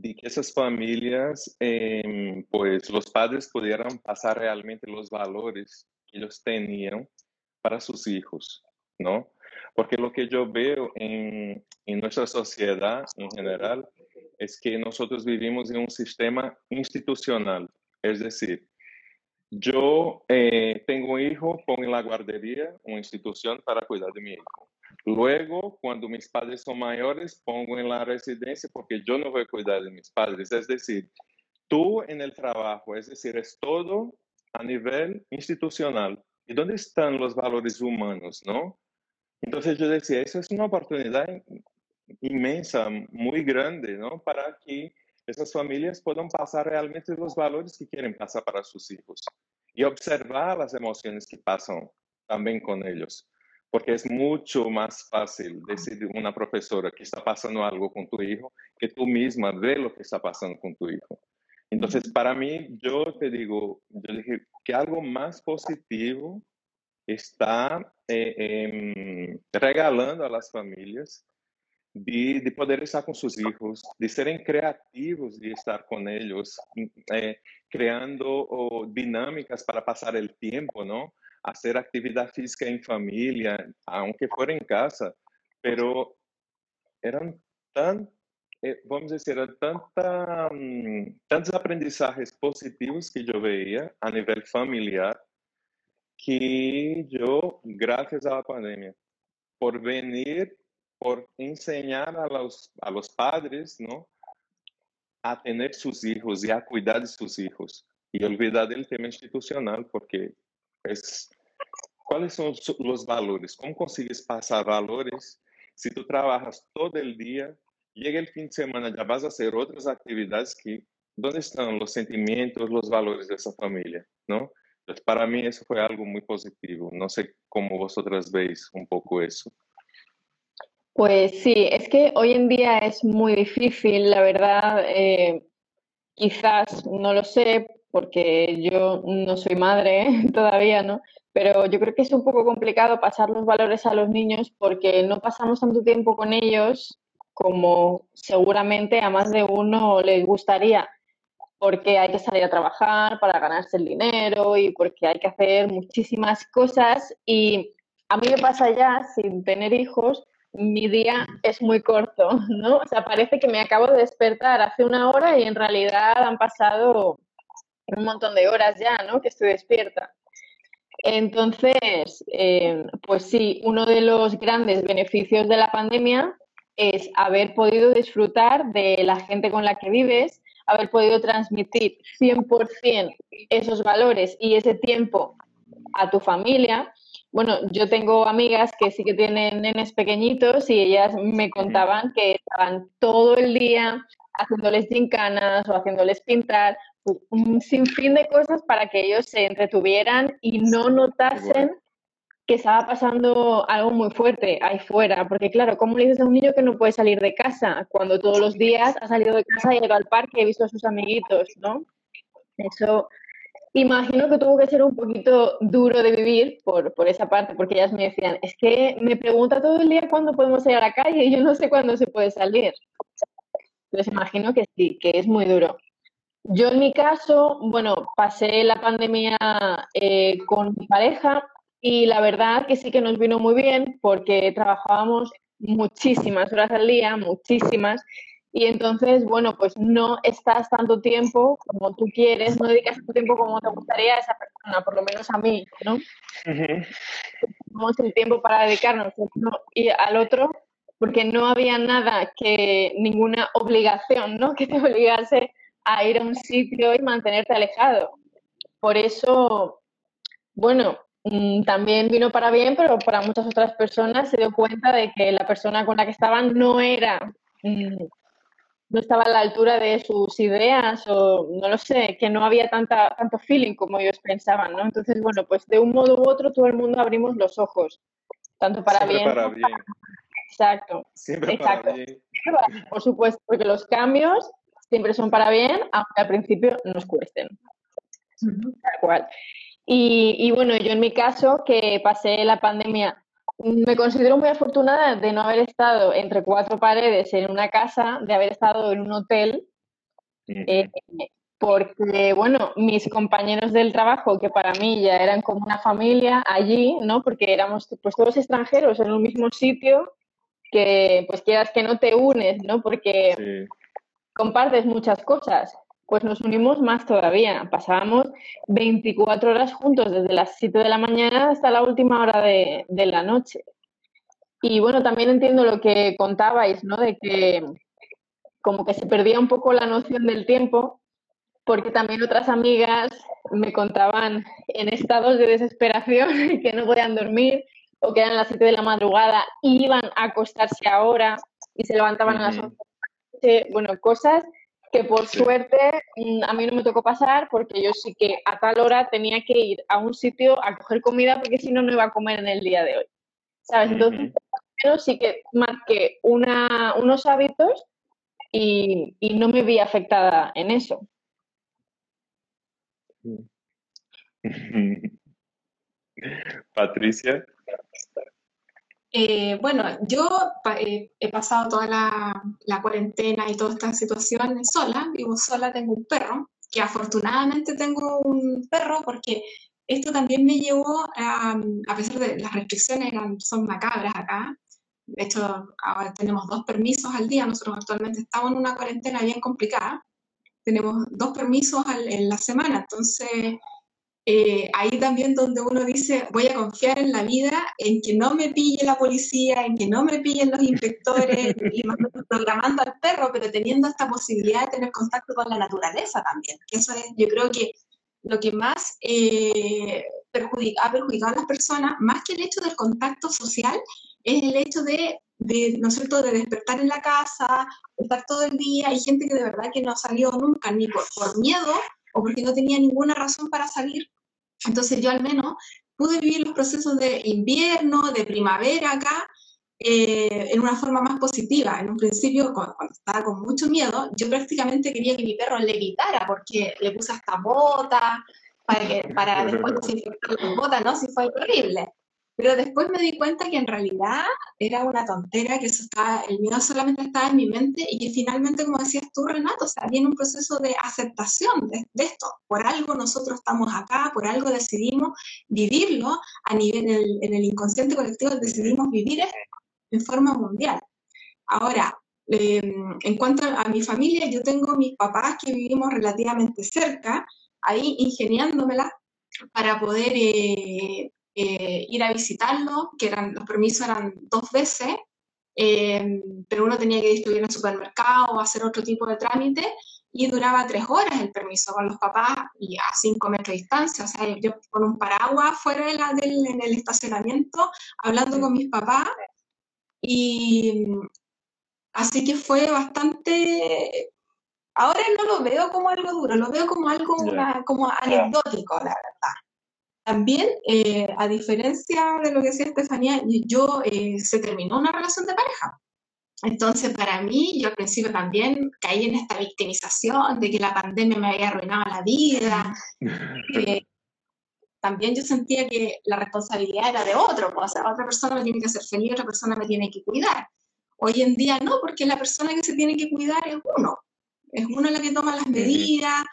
de que esas familias, eh, pues los padres pudieran pasar realmente los valores que ellos tenían para sus hijos, ¿no? Porque lo que yo veo en, en nuestra sociedad en general es que nosotros vivimos en un sistema institucional, es decir, yo eh, tengo un hijo, en la guardería una institución para cuidar de mi hijo. Luego, cuando mis padres son mayores, pongo en la residencia porque yo no voy a cuidar de mis padres. Es decir, tú en el trabajo, es decir, es todo a nivel institucional. ¿Y dónde están los valores humanos, no? Entonces yo decía, eso es una oportunidad inmensa, muy grande, ¿no? Para que esas familias puedan pasar realmente los valores que quieren pasar para sus hijos y observar las emociones que pasan también con ellos porque es mucho más fácil decir una profesora que está pasando algo con tu hijo que tú misma ve lo que está pasando con tu hijo. Entonces, para mí, yo te digo, yo dije que algo más positivo está eh, eh, regalando a las familias de, de, poder estar con sus hijos, de serem creativos, de estar con ellos, eh, creando oh, dinámicas para pasar el tiempo, ¿no? hacer actividad física en familia, aunque fuera en casa, pero eran tan, eh, vamos a decir, tanta, um, tantos aprendizajes positivos que yo veía a nivel familiar que yo, gracias a la pandemia, por venir, por enseñar a los, a los padres, ¿no? A tener sus hijos y a cuidar de sus hijos y olvidar del tema institucional, porque es cuáles son los valores, cómo consigues pasar valores si tú trabajas todo el día, llega el fin de semana, ya vas a hacer otras actividades que, ¿dónde están los sentimientos, los valores de esa familia? ¿no? Entonces, para mí eso fue algo muy positivo. No sé cómo vosotras veis un poco eso. Pues sí, es que hoy en día es muy difícil, la verdad. Eh, quizás, no lo sé, porque yo no soy madre todavía, ¿no? Pero yo creo que es un poco complicado pasar los valores a los niños porque no pasamos tanto tiempo con ellos como seguramente a más de uno les gustaría, porque hay que salir a trabajar para ganarse el dinero y porque hay que hacer muchísimas cosas. Y a mí me pasa ya, sin tener hijos, mi día es muy corto, ¿no? O sea, parece que me acabo de despertar hace una hora y en realidad han pasado un montón de horas ya, ¿no? Que estoy despierta. Entonces, eh, pues sí, uno de los grandes beneficios de la pandemia es haber podido disfrutar de la gente con la que vives, haber podido transmitir 100% esos valores y ese tiempo a tu familia bueno, yo tengo amigas que sí que tienen nenes pequeñitos y ellas me contaban que estaban todo el día haciéndoles gincanas o haciéndoles pintar, un sinfín de cosas para que ellos se entretuvieran y no notasen que estaba pasando algo muy fuerte ahí fuera. Porque claro, ¿cómo le dices a un niño que no puede salir de casa cuando todos los días ha salido de casa y ha ido al parque y ha visto a sus amiguitos, ¿no? Eso imagino que tuvo que ser un poquito duro de vivir por, por esa parte, porque ellas me decían, es que me pregunta todo el día cuándo podemos ir a la calle y yo no sé cuándo se puede salir. Entonces imagino que sí, que es muy duro. Yo en mi caso, bueno, pasé la pandemia eh, con mi pareja y la verdad que sí que nos vino muy bien porque trabajábamos muchísimas horas al día, muchísimas, y entonces, bueno, pues no estás tanto tiempo como tú quieres, no dedicas tanto tiempo como te gustaría a esa persona, por lo menos a mí, ¿no? Tenemos el tiempo para dedicarnos y al otro, porque no había nada que, ninguna obligación, ¿no? Que te obligase a ir a un sitio y mantenerte alejado. Por eso, bueno, mm, también vino para bien, pero para muchas otras personas se dio cuenta de que la persona con la que estaban no era mm, no estaba a la altura de sus ideas o no lo sé, que no había tanta, tanto feeling como ellos pensaban, ¿no? Entonces, bueno, pues de un modo u otro todo el mundo abrimos los ojos, tanto para Siempre bien. para bien. Exacto. Siempre Exacto. para bien. Por supuesto, porque los cambios siempre son para bien, aunque al principio nos cuesten. Tal cual. Y, y bueno, yo en mi caso, que pasé la pandemia me considero muy afortunada de no haber estado entre cuatro paredes en una casa, de haber estado en un hotel, eh, porque, bueno, mis compañeros del trabajo, que para mí ya eran como una familia allí, ¿no? Porque éramos pues todos extranjeros en un mismo sitio, que pues quieras que no te unes, ¿no? Porque Sí. compartes muchas cosas. Pues nos unimos más todavía. Pasábamos 24 horas juntos, desde las 7 de la mañana hasta la última hora de, de la noche. Y bueno, también entiendo lo que contabais, ¿no? De que como que se perdía un poco la noción del tiempo, porque también otras amigas me contaban en estados de desesperación que no podían dormir o que eran las 7 de la madrugada y iban a acostarse ahora y se levantaban a las Ujú. 11 de la noche. Bueno, cosas que por Sí. suerte mm, a mí no me tocó pasar porque yo sí que a tal hora tenía que ir a un sitio a coger comida porque si no, no iba a comer en el día de hoy. ¿Sabes? Entonces, pero sí que marqué una, unos hábitos y, y no me vi afectada en eso. Patricia. Eh, bueno, yo eh, he pasado toda la, la cuarentena y toda esta situación sola, vivo sola, tengo un perro, que afortunadamente tengo un perro porque esto también me llevó a, a pesar de las restricciones eran, son macabras acá, de hecho ahora tenemos dos permisos al día, nosotros actualmente estamos en una cuarentena bien complicada, tenemos dos permisos al- en la semana, entonces eh, ahí también donde uno dice, voy a confiar en la vida, en que no me pille la policía, en que no me pillen los inspectores, y más programando al perro, pero teniendo esta posibilidad de tener contacto con la naturaleza también. Eso es, yo creo que lo que más eh, perjudica- ha perjudicado a las personas, más que el hecho del contacto social, es el hecho de, de, ¿no es cierto?, de despertar en la casa, estar todo el día. Hay gente que de verdad que no salió nunca, ni por, por miedo o porque no tenía ninguna razón para salir. Entonces yo al menos pude vivir los procesos de invierno, de primavera acá, eh, en una forma más positiva. En un principio, cuando, cuando, estaba con mucho miedo, yo prácticamente quería que mi perro le gritara, porque le puse hasta botas, para, que, para después desinfectar las botas, ¿no? Si fue horrible. Pero después me di cuenta que en realidad era una tontera, que eso estaba, el miedo solamente estaba en mi mente y que finalmente, como decías tú, Renato, o sea, viene un proceso de aceptación de, esto. Por algo nosotros estamos acá, por algo decidimos vivirlo a nivel, en el, en el inconsciente colectivo, decidimos vivir esto en forma mundial. Ahora, eh, en cuanto a mi familia, yo tengo mis papás que vivimos relativamente cerca, ahí ingeniándomela para poder eh, eh, ir a visitarlo, que eran, los permisos eran dos veces, eh, pero uno tenía que distribuir en el supermercado o hacer otro tipo de trámite, y duraba tres horas el permiso con los papás y a cinco metros de distancia, o sea, yo con un paraguas fuera de la, del, en el estacionamiento, hablando con mis papás, y así que fue bastante, ahora no lo veo como algo duro, lo veo como algo como anecdótico, la verdad. También, eh, a diferencia de lo que decía Estefanía, yo eh, se terminó una relación de pareja. Entonces, para mí, yo al principio también caí en esta victimización de que la pandemia me había arruinado la vida. también yo sentía que la responsabilidad era de otro, pues, o sea, otra persona me tiene que hacer feliz, otra persona me tiene que cuidar. Hoy en día no, porque la persona que se tiene que cuidar es uno. Es uno la que toma las medidas,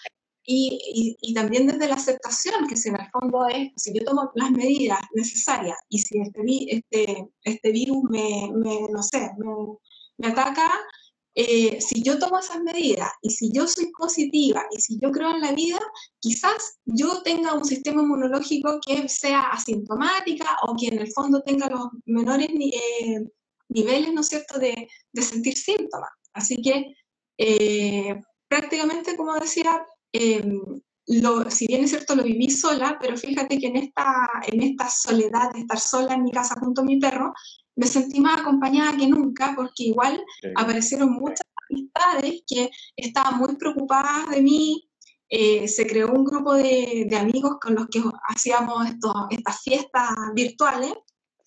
y, y, también desde la aceptación, que si en el fondo es, si yo tomo las medidas necesarias y si este, este, este virus me, me, no sé, me, me ataca, eh, si yo tomo esas medidas y si yo soy positiva y si yo creo en la vida, quizás yo tenga un sistema inmunológico que sea asintomática o que en el fondo tenga los menores eh, niveles, ¿no es cierto?, de, de sentir síntomas. Así que eh, prácticamente, como decía, Em, lo, si bien es cierto, lo viví sola, pero fíjate que en esta, en esta soledad de estar sola en mi casa junto a mi perro, me sentí más acompañada que nunca, porque igual aparecieron muchas amistades que estaban muy preocupadas de mí. Eh, se creó un grupo de, de, amigos con los que hacíamos estas fiestas virtuales.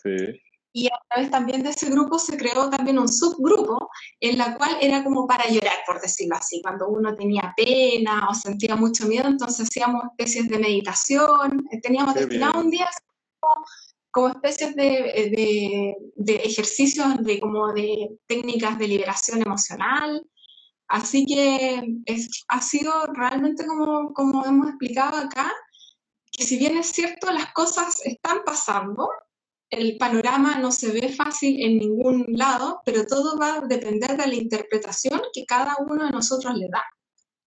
Sí. Y a través también de ese grupo se creó también un subgrupo en la cual era como para llorar, por decirlo así. Cuando uno tenía pena o sentía mucho miedo, entonces hacíamos especies de meditación. Eh, teníamos destinado un día como, como especies de, de, de, ejercicios, de, como de técnicas de liberación emocional. Así que es, ha sido realmente como, como hemos explicado acá, que si bien es cierto, las cosas están pasando, el panorama no se ve fácil en ningún lado, pero todo va a depender de la interpretación que cada uno de nosotros le da.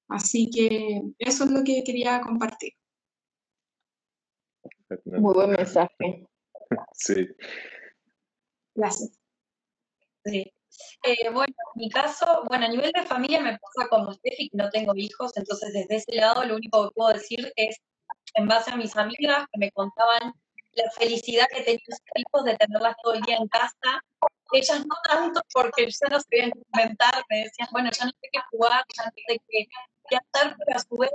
Así que eso es lo que quería compartir. Muy buen mensaje. Sí. Gracias. Sí. Eh, bueno, en mi caso, bueno, a nivel de familia me pasa como Steffi, que no tengo hijos, entonces desde ese lado lo único que puedo decir es, en base a mis amigas que me contaban la felicidad que tenían sus hijos de tenerlas todo el día en casa. Ellas no tanto porque ya no sabían inventar, me decían, bueno, ya no sé qué jugar, ya no sé qué, hacer, pero a su vez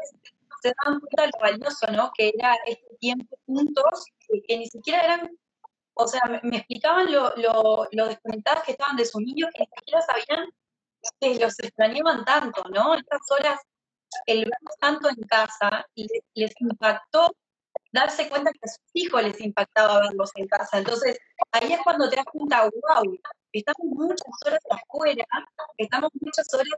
se daban cuenta de lo valioso, ¿no? Que era este tiempo juntos, que, ni siquiera eran, o sea, me, explicaban lo, lo, lo, desconectadas que estaban de sus niños, que ni siquiera sabían que los extrañaban tanto, ¿no? Estas horas, el verlos tanto en casa, les, les impactó darse cuenta que a sus hijos les impactaba verlos en casa. Entonces, ahí es cuando te das cuenta, wow, estamos muchas horas afuera, estamos muchas horas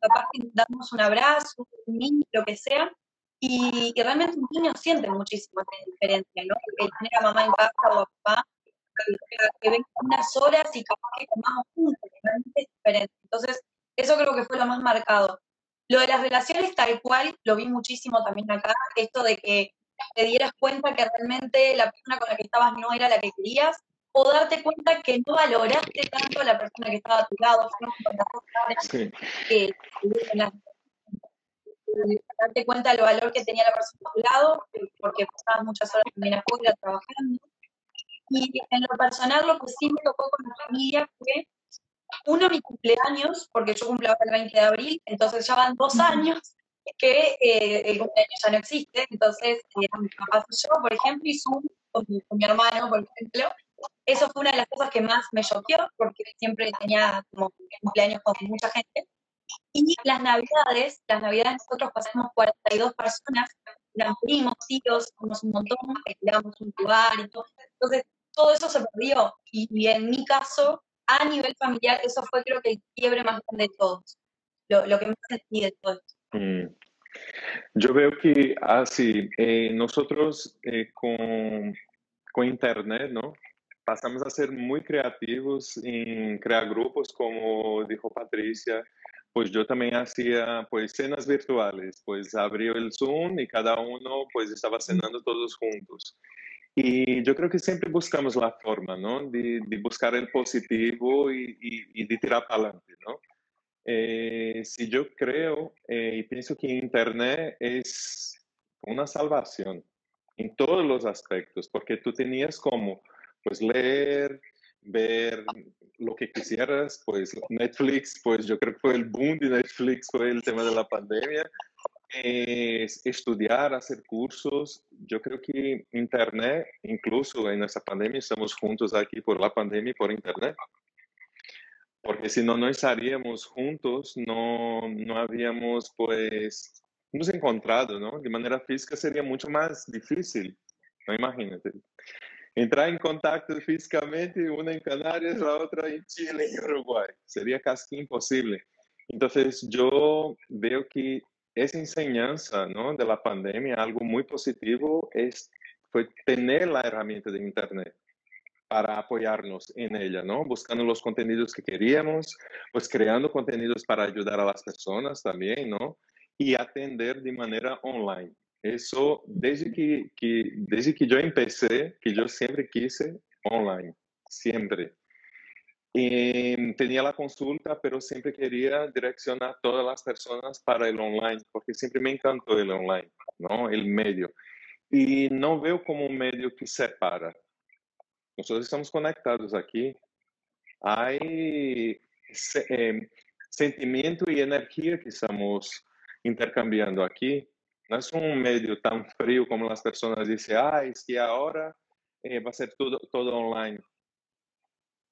capaz que damos un abrazo, un niño, lo que sea, y, realmente un niño siente muchísimo esa diferencia, ¿no? El tener a mamá en casa o a papá, que ven unas horas y capaz que comamos juntos, realmente es diferente. Entonces, eso creo que fue lo más marcado. Lo de las relaciones tal cual, lo vi muchísimo también acá, esto de que te dieras cuenta que realmente la persona con la que estabas no era la que querías, o darte cuenta que no valoraste tanto a la persona que estaba a tu lado, sí. que, darte cuenta del valor que tenía la persona a tu lado, porque pasabas muchas horas también afuera trabajando. Y en lo personal, lo que sí me tocó con mi familia fue, uno, mi cumpleaños, porque yo cumplía el 20 de abril, entonces ya van dos años que eh, el cumpleaños ya no existe, entonces eh, mi papá yo, por ejemplo, y Zoom con, mi hermano, por ejemplo, eso fue una de las cosas que más me choqueó, porque siempre tenía como cumpleaños con mucha gente. Y las navidades, las navidades nosotros pasamos 42 personas, eran primos, tíos, somos un montón, alquilamos un lugar y todo. Entonces, todo eso se perdió. Y, en mi caso, a nivel familiar, eso fue creo que el quiebre más grande de todos, lo, lo que más sentí de todo esto. Mm. Yo veo que así, ah, eh, nosotros eh, con, con Internet, ¿no? Pasamos a ser muy creativos en crear grupos, como dijo Patricia, pues yo también hacía pues cenas virtuales, pues abría el Zoom y cada uno pues estaba cenando todos juntos. Y yo creo que siempre buscamos la forma, ¿no? De, de buscar el positivo y, y, y de tirar para adelante, ¿no? Eh, si yo creo eh, y pienso que Internet es una salvación en todos los aspectos, porque tú tenías como pues leer, ver lo que quisieras, pues Netflix, pues yo creo que fue el boom de Netflix, fue el tema de la pandemia, estudiar, hacer cursos. Yo creo que Internet, incluso en esta pandemia, estamos juntos aquí por la pandemia y por Internet. Porque si no, no estaríamos juntos, no, no habíamos pues nos encontrado, ¿no? De manera física sería mucho más difícil, no imagínate. Entrar en contacto físicamente, una en Canarias, la otra en Chile y Uruguay, sería casi imposible. Entonces yo veo que esa enseñanza ¿no? de la pandemia, algo muy positivo, es, fue tener la herramienta de Internet para apoyarnos en ella, ¿no? Buscando los contenidos que queríamos, pues creando contenidos para ayudar a las personas también, ¿no? Y atender de manera online. Eso, desde que, desde que yo empecé, que yo siempre quise online, siempre. Y tenía la consulta, pero siempre quería direccionar todas las personas para el online, porque siempre me encantó el online, ¿no? El medio. Y no veo como un medio que separa. Nosotros estamos conectados aquí. Hay eh, sentimiento y energía que estamos intercambiando aquí. No es un medio tan frío como las personas dicen, ah, es que ahora eh, va a ser todo, todo online.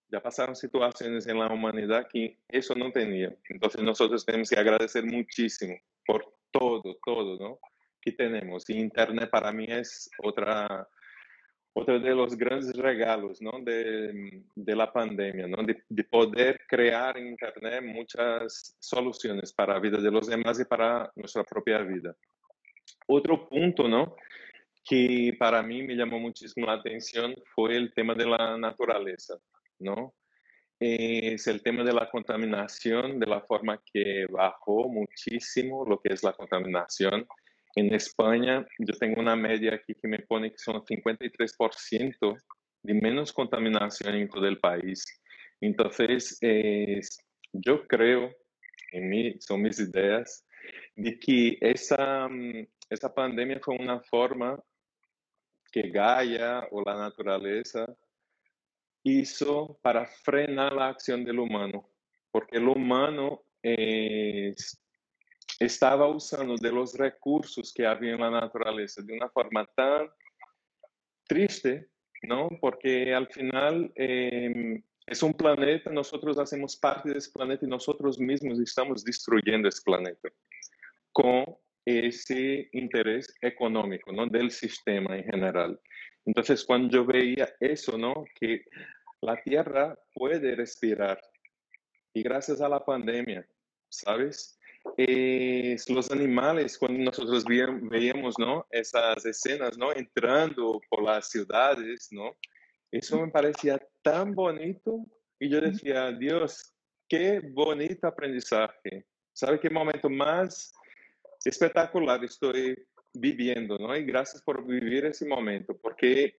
Ya pasaron situaciones en la humanidad que eso no tenía. Entonces nosotros tenemos que agradecer muchísimo por todo, todo, ¿no? Que tenemos. Y Internet para mí es otra, otro de los grandes regalos. De, la pandemia. De, de, poder crear en Internet muchas soluciones para la vida de los demás y para nuestra propia vida. Otro punto. Que para mí me llamó muchísimo la atención fue el tema de la naturaleza. ¿no? Es el tema de la contaminación, de la forma que bajó muchísimo lo que es la contaminación. En España, yo tengo una media aquí que me pone que son 53% de menos contaminación en todo el país. Entonces, yo creo, en mí, son mis ideas, de que esa, mm, esa pandemia fue una forma que Gaia o la naturaleza hizo para frenar la acción del humano, porque el humano estaba usando de los recursos que había en la naturaleza de una forma tan triste, ¿no? Porque al final em, es un planeta, nosotros hacemos parte de ese planeta y nosotros mismos estamos destruyendo ese planeta con ese interés económico, ¿no? Del sistema en general. Entonces, cuando yo veía eso, ¿no? Que la Tierra puede respirar. Y gracias a la pandemia, ¿sabes? Los animales, cuando nosotros veíamos, ¿no? Esas escenas, ¿no? Entrando por las ciudades, ¿no? Eso me parecía tan bonito y yo decía, Dios, qué bonito aprendizaje. ¿Sabe qué momento más espectacular estoy viviendo, ¿no? Y gracias por vivir ese momento, porque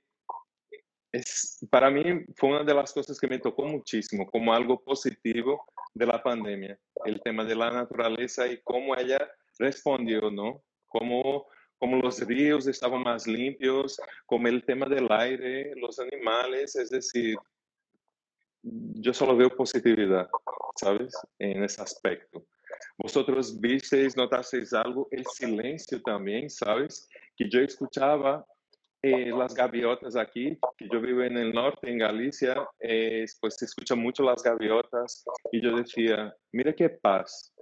es, para mí fue una de las cosas que me tocó muchísimo como algo positivo de la pandemia, el tema de la naturaleza y cómo ella respondió, ¿no? Cómo, cómo los ríos estaban más limpios, como el tema del aire, los animales, es decir, yo solo veo positividad, ¿sabes? En ese aspecto. Vosotros visteis, notasteis algo, el silencio también, ¿sabes? Que yo escuchaba eh, las gaviotas aquí, que yo vivo en el norte, en Galicia, eh, pues se escuchan mucho las gaviotas y yo decía, mira qué paz.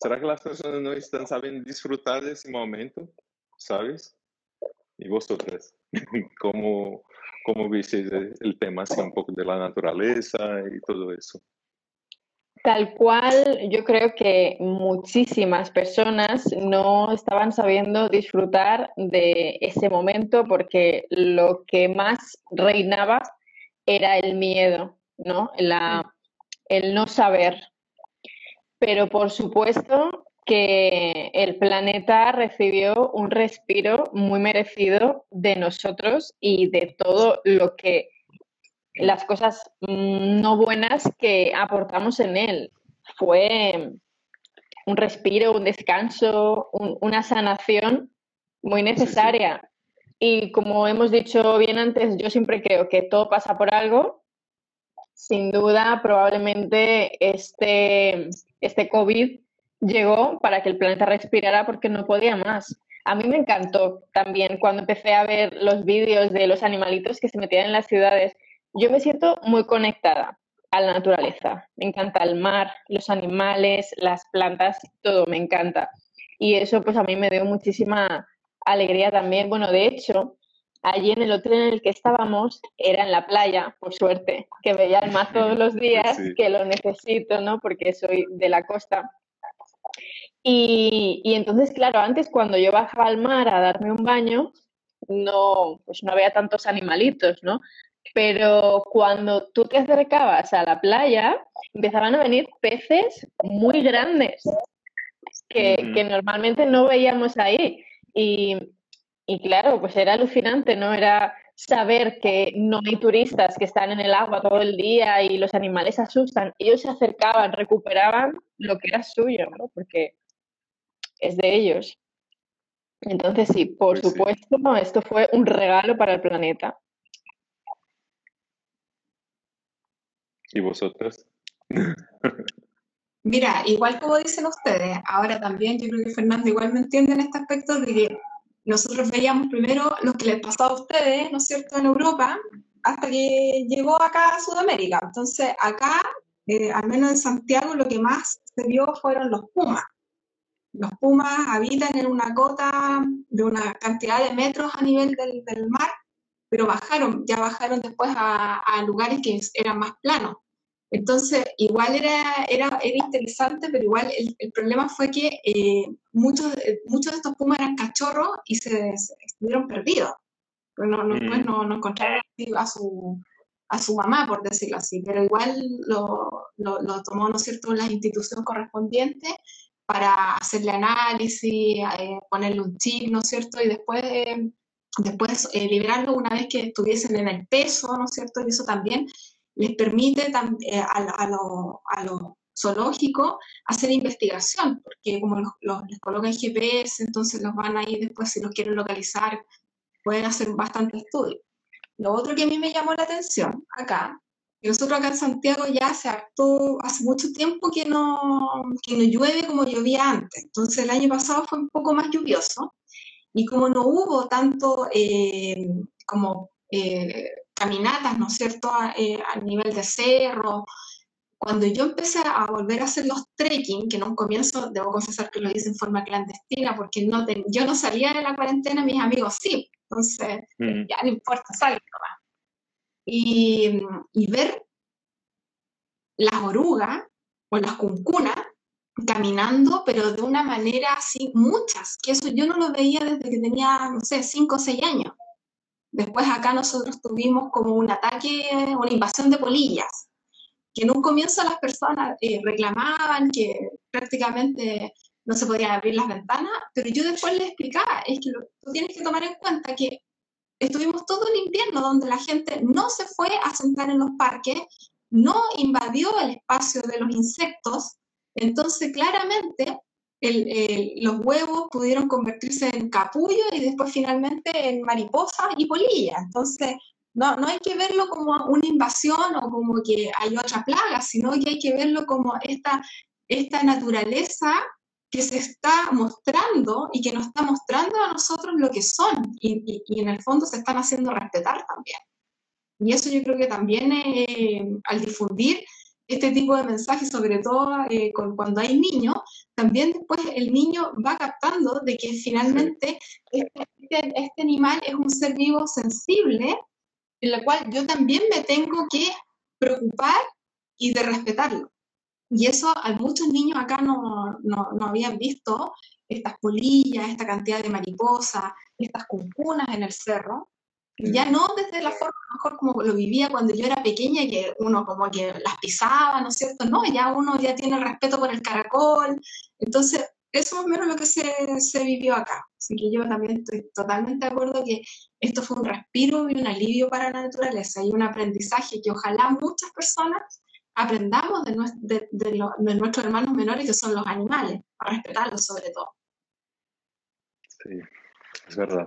¿Será que las personas no están sabiendo disfrutar de ese momento? ¿Sabes? Y vosotras, ¿cómo, cómo visteis el tema así un poco de la naturaleza y todo eso? Tal cual, yo creo que muchísimas personas no estaban sabiendo disfrutar de ese momento porque lo que más reinaba era el miedo, ¿no? La, el no saber. Pero por supuesto que el planeta recibió un respiro muy merecido de nosotros y de todo lo que las cosas mm, no buenas que aportamos en él. Fue, un respiro, un descanso, una sanación muy necesaria. Y como hemos dicho bien antes, yo siempre creo que todo pasa por algo. Sin duda, probablemente este, este COVID llegó para que el planeta respirara porque no podía más. A mí me encantó también cuando empecé a ver los vídeos de los animalitos que se metían en las ciudades. Yo me siento muy conectada a la naturaleza. Me encanta el mar, los animales, las plantas, todo me encanta. Y eso pues a mí me dio muchísima alegría también. Bueno, de hecho, allí en el hotel en el que estábamos era en la playa, por suerte, que veía el mar todos los días, que lo necesito, ¿no? Porque soy de la costa. Y, y, entonces, claro, antes cuando yo bajaba al mar a darme un baño, no, pues no había tantos animalitos, ¿no? Pero cuando tú te acercabas a la playa, empezaban a venir peces muy grandes que, que normalmente no veíamos ahí. Y, claro, pues era alucinante, ¿no? Era saber que no hay turistas que están en el agua todo el día y los animales asustan. Ellos se acercaban, recuperaban lo que era suyo, ¿no? Porque es de ellos. Entonces, sí, por pues supuesto, esto fue un regalo para el planeta. ¿Y vosotros? Mira, igual como dicen ustedes, ahora también yo creo que Fernando igual me entiende en este aspecto de que nosotros veíamos primero lo que les pasó a ustedes, ¿no es cierto?, en Europa, hasta que llegó acá a Sudamérica. Entonces, acá, eh, al menos en Santiago, lo que más se vio fueron los pumas. Los pumas habitan en una cota de una cantidad de metros a nivel del, mar, pero bajaron, ya bajaron después a, a lugares que eran más planos. Entonces, igual era, era, era interesante, pero igual el, problema fue que eh, muchos, muchos de estos pumas eran cachorros y se, estuvieron perdidos. Pues no, no, mm. no, no, encontraron a su, a su mamá, por decirlo así, pero igual lo, lo, lo tomó, ¿no es cierto?, la institución correspondiente para hacerle análisis, eh, ponerle un chip, ¿no es cierto?, y después, después eh, una vez que estuviesen en el peso, ¿no es cierto?, y eso también les permite eh, a, lo, a, lo, zoológico hacer investigación, porque como los, les colocan GPS, entonces los van ahí después, si los quieren localizar, pueden hacer bastante estudio. Lo otro que a mí me llamó la atención acá, nosotros acá en Santiago ya se actuó hace mucho tiempo que no, que no llueve como llovía antes. Entonces el año pasado fue un poco más lluvioso y como no hubo tanto eh, como eh, caminatas, ¿no es cierto?, a, eh, nivel de cerro. Cuando yo empecé a volver a hacer los trekking, que en un comienzo debo confesar que lo hice en forma clandestina, porque no yo no salía de la cuarentena, mis amigos sí, entonces mm. ya no importa, salgo. Y, y ver las orugas o las cuncunas caminando, pero de una manera así, muchas, que eso yo no lo veía desde que tenía, no sé, 5 o 6 años. Después acá nosotros tuvimos como un ataque, una invasión de polillas, que en un comienzo las personas eh, reclamaban que prácticamente no se podían abrir las ventanas, pero yo después les explicaba, es que tú tienes que tomar en cuenta que estuvimos todo el invierno donde la gente no se fue a sentar en los parques, no invadió el espacio de los insectos, entonces claramente los huevos pudieron convertirse en capullo y después finalmente en mariposa y polilla. Entonces, no, no hay que verlo como una invasión o como que hay otra plaga, sino que hay que verlo como esta, esta naturaleza que se está mostrando y que nos está mostrando a nosotros lo que son y, y, en el fondo se están haciendo respetar también. Y eso yo creo que también eh, al difundir este tipo de mensajes, sobre todo eh, cuando hay niños, también después el niño va captando de que finalmente este, este, este, animal es un ser vivo sensible, en el cual yo también me tengo que preocupar y de respetarlo. Y eso a muchos niños acá no, no, no habían visto estas polillas, esta cantidad de mariposas, estas cuncunas en el cerro, ya no desde la forma mejor como lo vivía cuando yo era pequeña, que uno como que las pisaba, ¿no es cierto? No, ya uno ya tiene respeto por el caracol. Entonces, eso es menos lo que se, se vivió acá. Así que yo también estoy totalmente de acuerdo que esto fue un respiro y un alivio para la naturaleza y un aprendizaje que ojalá muchas personas aprendamos de, de, nuestros hermanos menores, que son los animales, a respetarlos sobre todo. Sí, es verdad.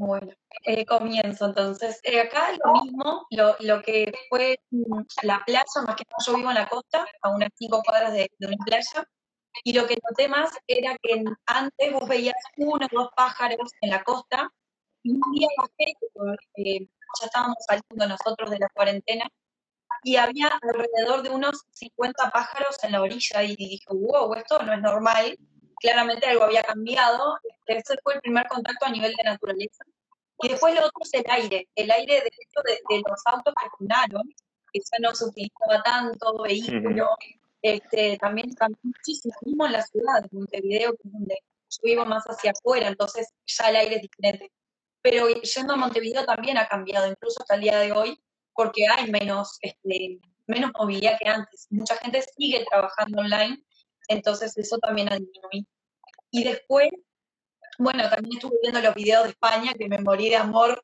Bueno, eh, comienzo entonces. Eh, acá lo mismo, lo, lo, que fue mm, la playa, más que nada yo vivo en la costa, a unas cinco cuadras de, una playa, y lo que noté más era que antes vos veías uno o dos pájaros en la costa, y un día bajé, eh, ya estábamos saliendo nosotros de la cuarentena, y había alrededor de unos 50 pájaros en la orilla, y dije, wow, esto no es normal, claramente algo había cambiado. Ese fue el primer contacto a nivel de naturaleza. Y después lo otro es el aire, el aire de, de, los autos que fundaron, que ya no se utilizaba tanto, vehículos, este, también cambió muchísimo, mismo en la ciudad, en Montevideo, que es donde yo vivo más hacia afuera, entonces ya el aire es diferente. Pero yendo a Montevideo también ha cambiado, incluso hasta el día de hoy, porque hay menos, este, menos movilidad que antes. Mucha gente sigue trabajando online entonces eso también ha disminuido. Y después, bueno, también estuve viendo los videos de España que me morí de amor,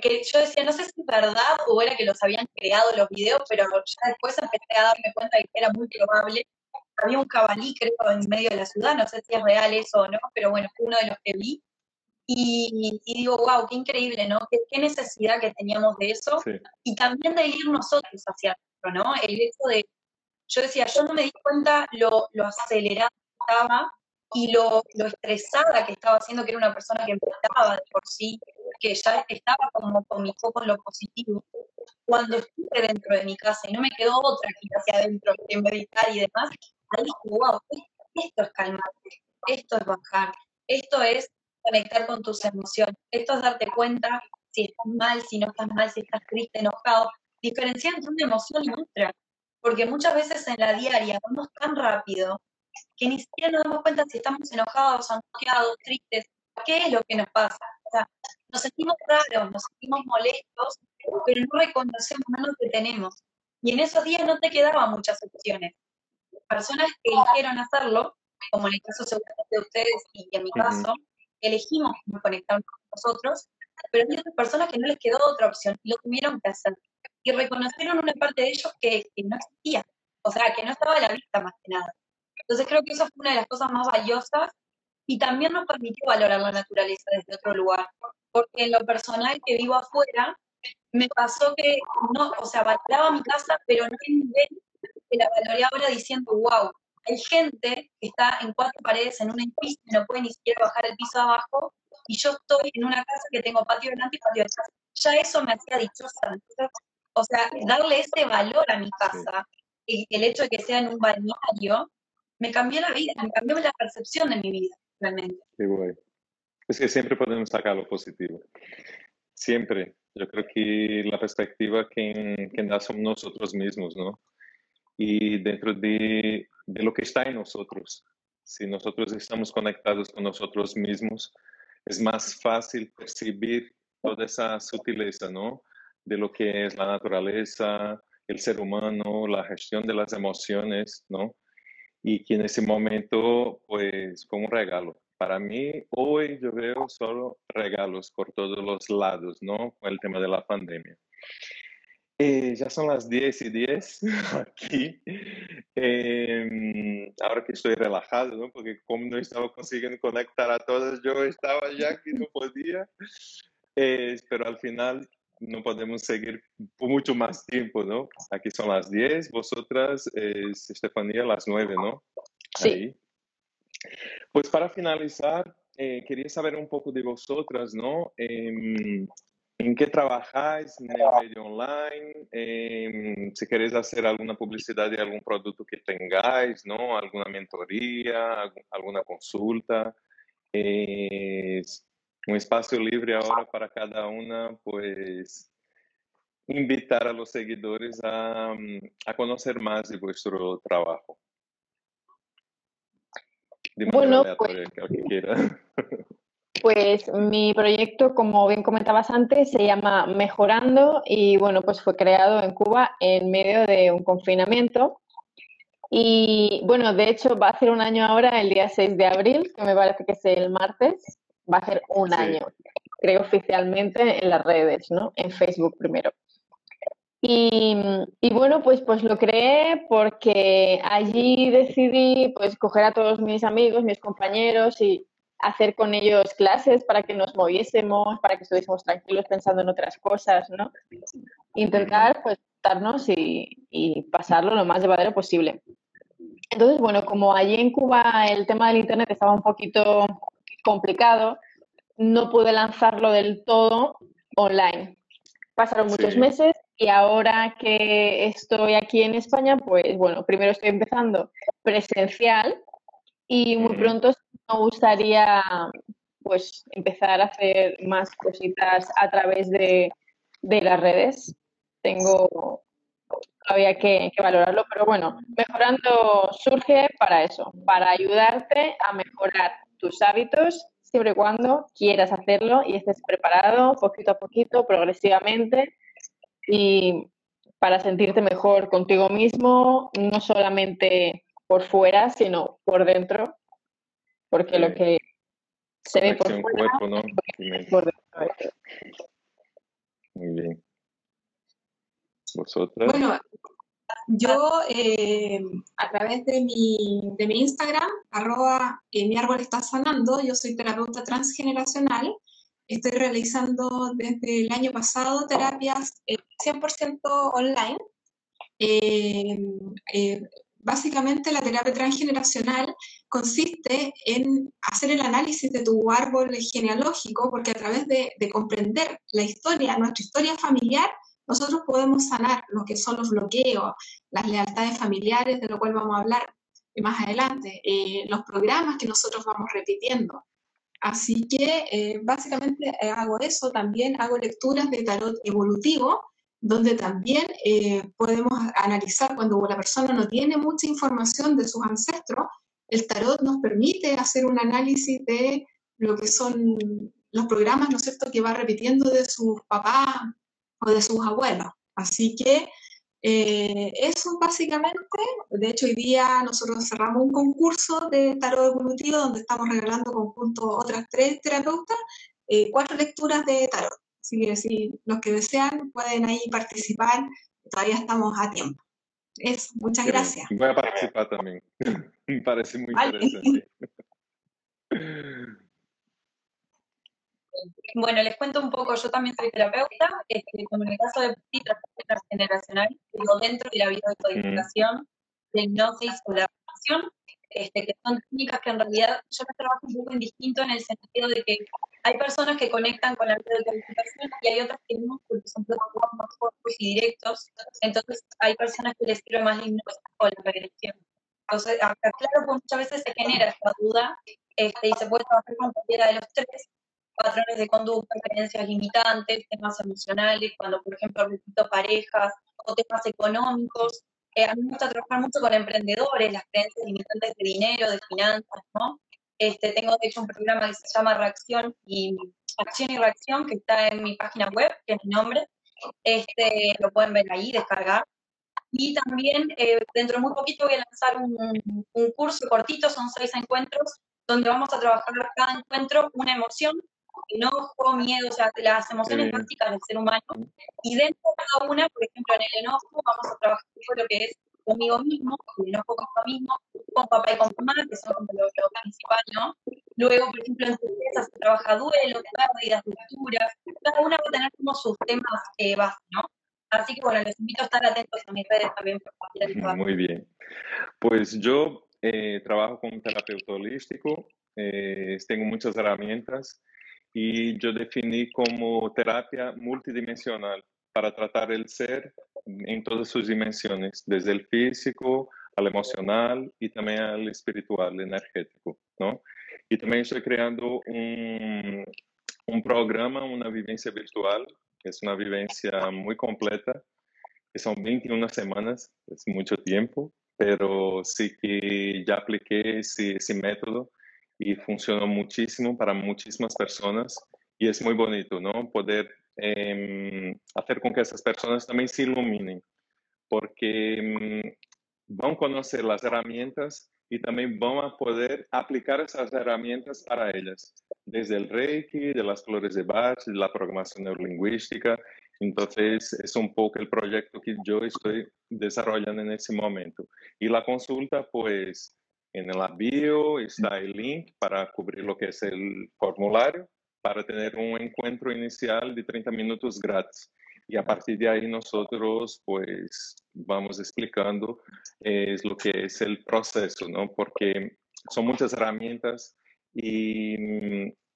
que yo decía, no sé si es verdad o era que los habían creado los videos, pero ya después empecé a darme cuenta de que era muy probable. Había un cabalí, creo, en medio de la ciudad, no sé si es real eso o no, pero bueno, fue uno de los que vi. Y, digo, wow, qué increíble, ¿no? Qué, necesidad que teníamos de eso. Y también de ir nosotros hacia adentro, ¿no? El hecho de yo decía, yo no me di cuenta lo, lo acelerada que estaba y lo, lo, estresada que estaba haciendo, que era una persona que empezaba de por sí, que ya estaba como con mi foco en lo positivo. Cuando estuve dentro de mi casa y no me quedó otra que ir hacia adentro que meditar y demás, ahí dije, wow, esto es calmarte, esto es bajar, esto es conectar con tus emociones, esto es darte cuenta si estás mal, si no estás mal, si estás triste, enojado, diferenciar entre una emoción y otra porque muchas veces en la diaria vamos tan rápido que ni siquiera nos damos cuenta si estamos enojados, angustiados, tristes, qué es lo que nos pasa. O sea, nos sentimos raros, nos sentimos molestos, pero no reconocemos nada lo que tenemos. Y en esos días no te quedaban muchas opciones. Personas que eligieron hacerlo, como en el caso de ustedes y en mi caso, elegimos no conectarnos con nosotros, pero hay otras personas que no les quedó otra opción lo tuvieron que hacer y reconocieron una parte de ellos que, no existía, o sea, que no estaba a la vista más que nada. Entonces creo que eso fue una de las cosas más valiosas y también nos permitió valorar la naturaleza desde otro lugar, porque en lo personal que vivo afuera, me pasó que no, o sea, valoraba mi casa, pero no en nivel que la valoré ahora diciendo, wow, hay gente que está en cuatro paredes en un edificio y no puede ni siquiera bajar el piso abajo, y yo estoy en una casa que tengo patio delante y patio detrás. Ya eso me hacía dichosa. Entonces, o sea, darle ese valor a mi casa, el hecho de que sea en un balneario, me cambió la vida, me cambió la percepción de mi vida, realmente. Qué guay. Es que siempre podemos sacar lo positivo. Siempre. Yo creo que la perspectiva que, que da somos nosotros mismos, ¿no? Y dentro de, de lo que está en nosotros, si nosotros estamos conectados con nosotros mismos, es más fácil percibir toda esa sutileza, ¿no? de lo que es la naturaleza, el ser humano, la gestión de las emociones, ¿no? Y que en ese momento, pues, fue un regalo. Para mí, hoy yo veo solo regalos por todos los lados, ¿no? Con el tema de la pandemia. Eh, ya son las 10 y 10 aquí. Eh, ahora que estoy relajado, ¿no? Porque como no estaba consiguiendo conectar a todos, yo estaba ya que no podía. Eh, pero al final no podemos seguir por mucho más tiempo, ¿no? Aquí son las 10, vosotras, es Estefanía, las 9, ¿no? Sí. Pues para finalizar, eh, quería saber un poco de vosotras, ¿no? Em, ¿En qué trabajáis en el medio online? Em, si queréis hacer alguna publicidad de algún producto que tengáis, ¿no? Alguna mentoría, alguna consulta. Eh, un espacio libre ahora para cada una, pues invitar a los seguidores a, a conocer más de vuestro trabajo. bueno, pues, pues mi proyecto, como bien comentabas antes, se llama Mejorando y bueno, pues fue creado en Cuba en medio de un confinamiento. Y bueno, de hecho va a ser un año ahora, el día 6 de abril, que me parece que es el martes va a ser un año, creo oficialmente en las redes, ¿no? En Facebook primero. Y, y, bueno, pues, pues lo creé porque allí decidí pues coger a todos mis amigos, mis compañeros y hacer con ellos clases para que nos moviésemos, para que estuviésemos tranquilos pensando en otras cosas, ¿no? Intentar pues darnos y, y pasarlo lo más llevadero posible. Entonces, bueno, como allí en Cuba el tema del Internet estaba un poquito complicado, no pude lanzarlo del todo online. Pasaron muchos meses y ahora que estoy aquí en España, pues bueno, primero estoy empezando presencial y muy pronto me gustaría pues empezar a hacer más cositas a través de, de las redes. Tengo todavía que, que, valorarlo, pero bueno, mejorando surge para eso, para ayudarte a mejorar tus hábitos siempre y cuando quieras hacerlo y estés preparado poquito a poquito, progresivamente y para sentirte mejor contigo mismo, no solamente por fuera, sino por dentro, porque lo que se ve por fuera cuerpo, ¿no? por dentro. Muy bien. ¿Vosotras? Bueno, yo eh, a través de mi, de mi Instagram, arroba eh, mi árbol está sanando, yo soy terapeuta transgeneracional, estoy realizando desde el año pasado terapias 100% eh, online. Básicamente la terapia transgeneracional consiste en hacer el análisis de tu árbol genealógico, porque a través de, de comprender la historia, nuestra historia familiar, nosotros podemos sanar lo que son los bloqueos, las lealtades familiares, de lo cual vamos a hablar más adelante, eh, los programas que nosotros vamos repitiendo. Así que eh, básicamente eh, hago eso, también hago lecturas de tarot evolutivo, donde también podemos analizar cuando la persona no tiene mucha información de sus ancestros, el tarot nos permite hacer un análisis de lo que son los programas, ¿no es cierto?, que va repitiendo de sus papás, de sus abuelos. Así que eh, eso básicamente, de hecho hoy día nosotros cerramos un concurso de tarot evolutivo donde estamos regalando conjunto otras tres terapeutas, eh, cuatro lecturas de tarot. Así que si los que desean pueden ahí participar, todavía estamos a tiempo. Eso, muchas gracias. Voy a participar también. Me parece muy interesante. Bueno, les cuento un poco, yo también soy terapeuta, este, como en el caso de transgeneracional, pero dentro de la biodecodificación, de hipnosis o la relación, este, que son técnicas que en realidad yo las trabajo un poco en distinto en el sentido de que hay personas que conectan con la biodecodificación y hay otras que no, porque son protocolos más cortos y directos, entonces hay personas que les sirve más la hipnosis o la regresión. Entonces, acá claro, pues muchas veces se genera esta duda este, y se puede trabajar con cualquiera de los tres, patrones de conducta, creencias limitantes, temas emocionales, cuando por ejemplo repito parejas o temas económicos. Eh, a mí me gusta trabajar mucho con emprendedores, las creencias limitantes de dinero, de finanzas, ¿no? Este, tengo de hecho un programa que se llama Reacción y Acción y Reacción, que está en mi página web, que es mi nombre. Este, lo pueden ver ahí, descargar. Y también eh, dentro de muy poquito voy a lanzar un, un curso cortito, son seis encuentros, donde vamos a trabajar cada encuentro una emoción enojo, miedo, o sea, las emociones básicas del ser humano. Y dentro de cada una, por ejemplo, en el enojo vamos a trabajar con lo que es conmigo mismo, el enojo conmigo mismo, con papá y con mamá, que son como lo, principal, ¿no? Luego, por ejemplo, en tristeza se trabaja duelo, pérdidas, rupturas, cada una va a tener como sus temas eh, base, ¿no? Así que bueno, les invito a estar atentos a mis redes también. Muy bien. Pues yo eh, trabajo como terapeuta holístico, eh, tengo muchas herramientas y yo definí como terapia multidimensional para tratar el ser en todas sus dimensiones, desde el físico al emocional y también al espiritual, energético, ¿no? Y también estoy creando un, un programa, una vivencia virtual, es una vivencia muy completa, que son 21 semanas, es mucho tiempo, pero sí que ya apliqué ese, ese método y funcionó muchísimo para muchísimas personas y es muy bonito, ¿no? Poder em, hacer con que esas personas también se iluminen, porque em, van a conocer las herramientas y también van a poder aplicar esas herramientas para ellas, desde el Reiki, de las flores de Bach, de la programación neurolingüística Entonces, es un poco el proyecto que yo estoy desarrollando en ese momento. Y la consulta, pues, en el bio está el link para cubrir lo que es el formulario, para tener un encuentro inicial de 30 minutos gratis. Y a partir de ahí nosotros, pues, vamos explicando es lo que es el proceso, ¿no? Porque son muchas herramientas y,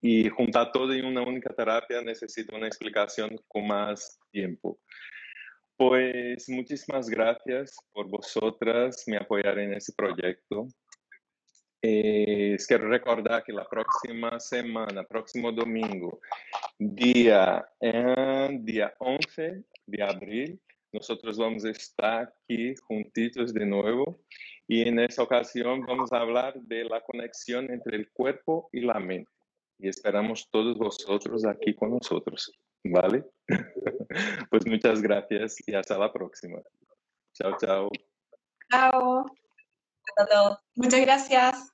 y juntar todo en una única terapia necesita una explicación con más tiempo. Pues muchísimas gracias por vosotras me apoyar en ese proyecto. Eh, quiero recordar que la próxima semana, próximo domingo, día, eh, día 11 de abril, nosotros vamos a estar aquí juntitos de nuevo y en esta ocasión vamos a hablar de la conexión entre el cuerpo y la mente. Y esperamos todos vosotros aquí con nosotros, ¿vale? pues muchas gracias y hasta la próxima. Chao, chao. Chao. Muchas gracias.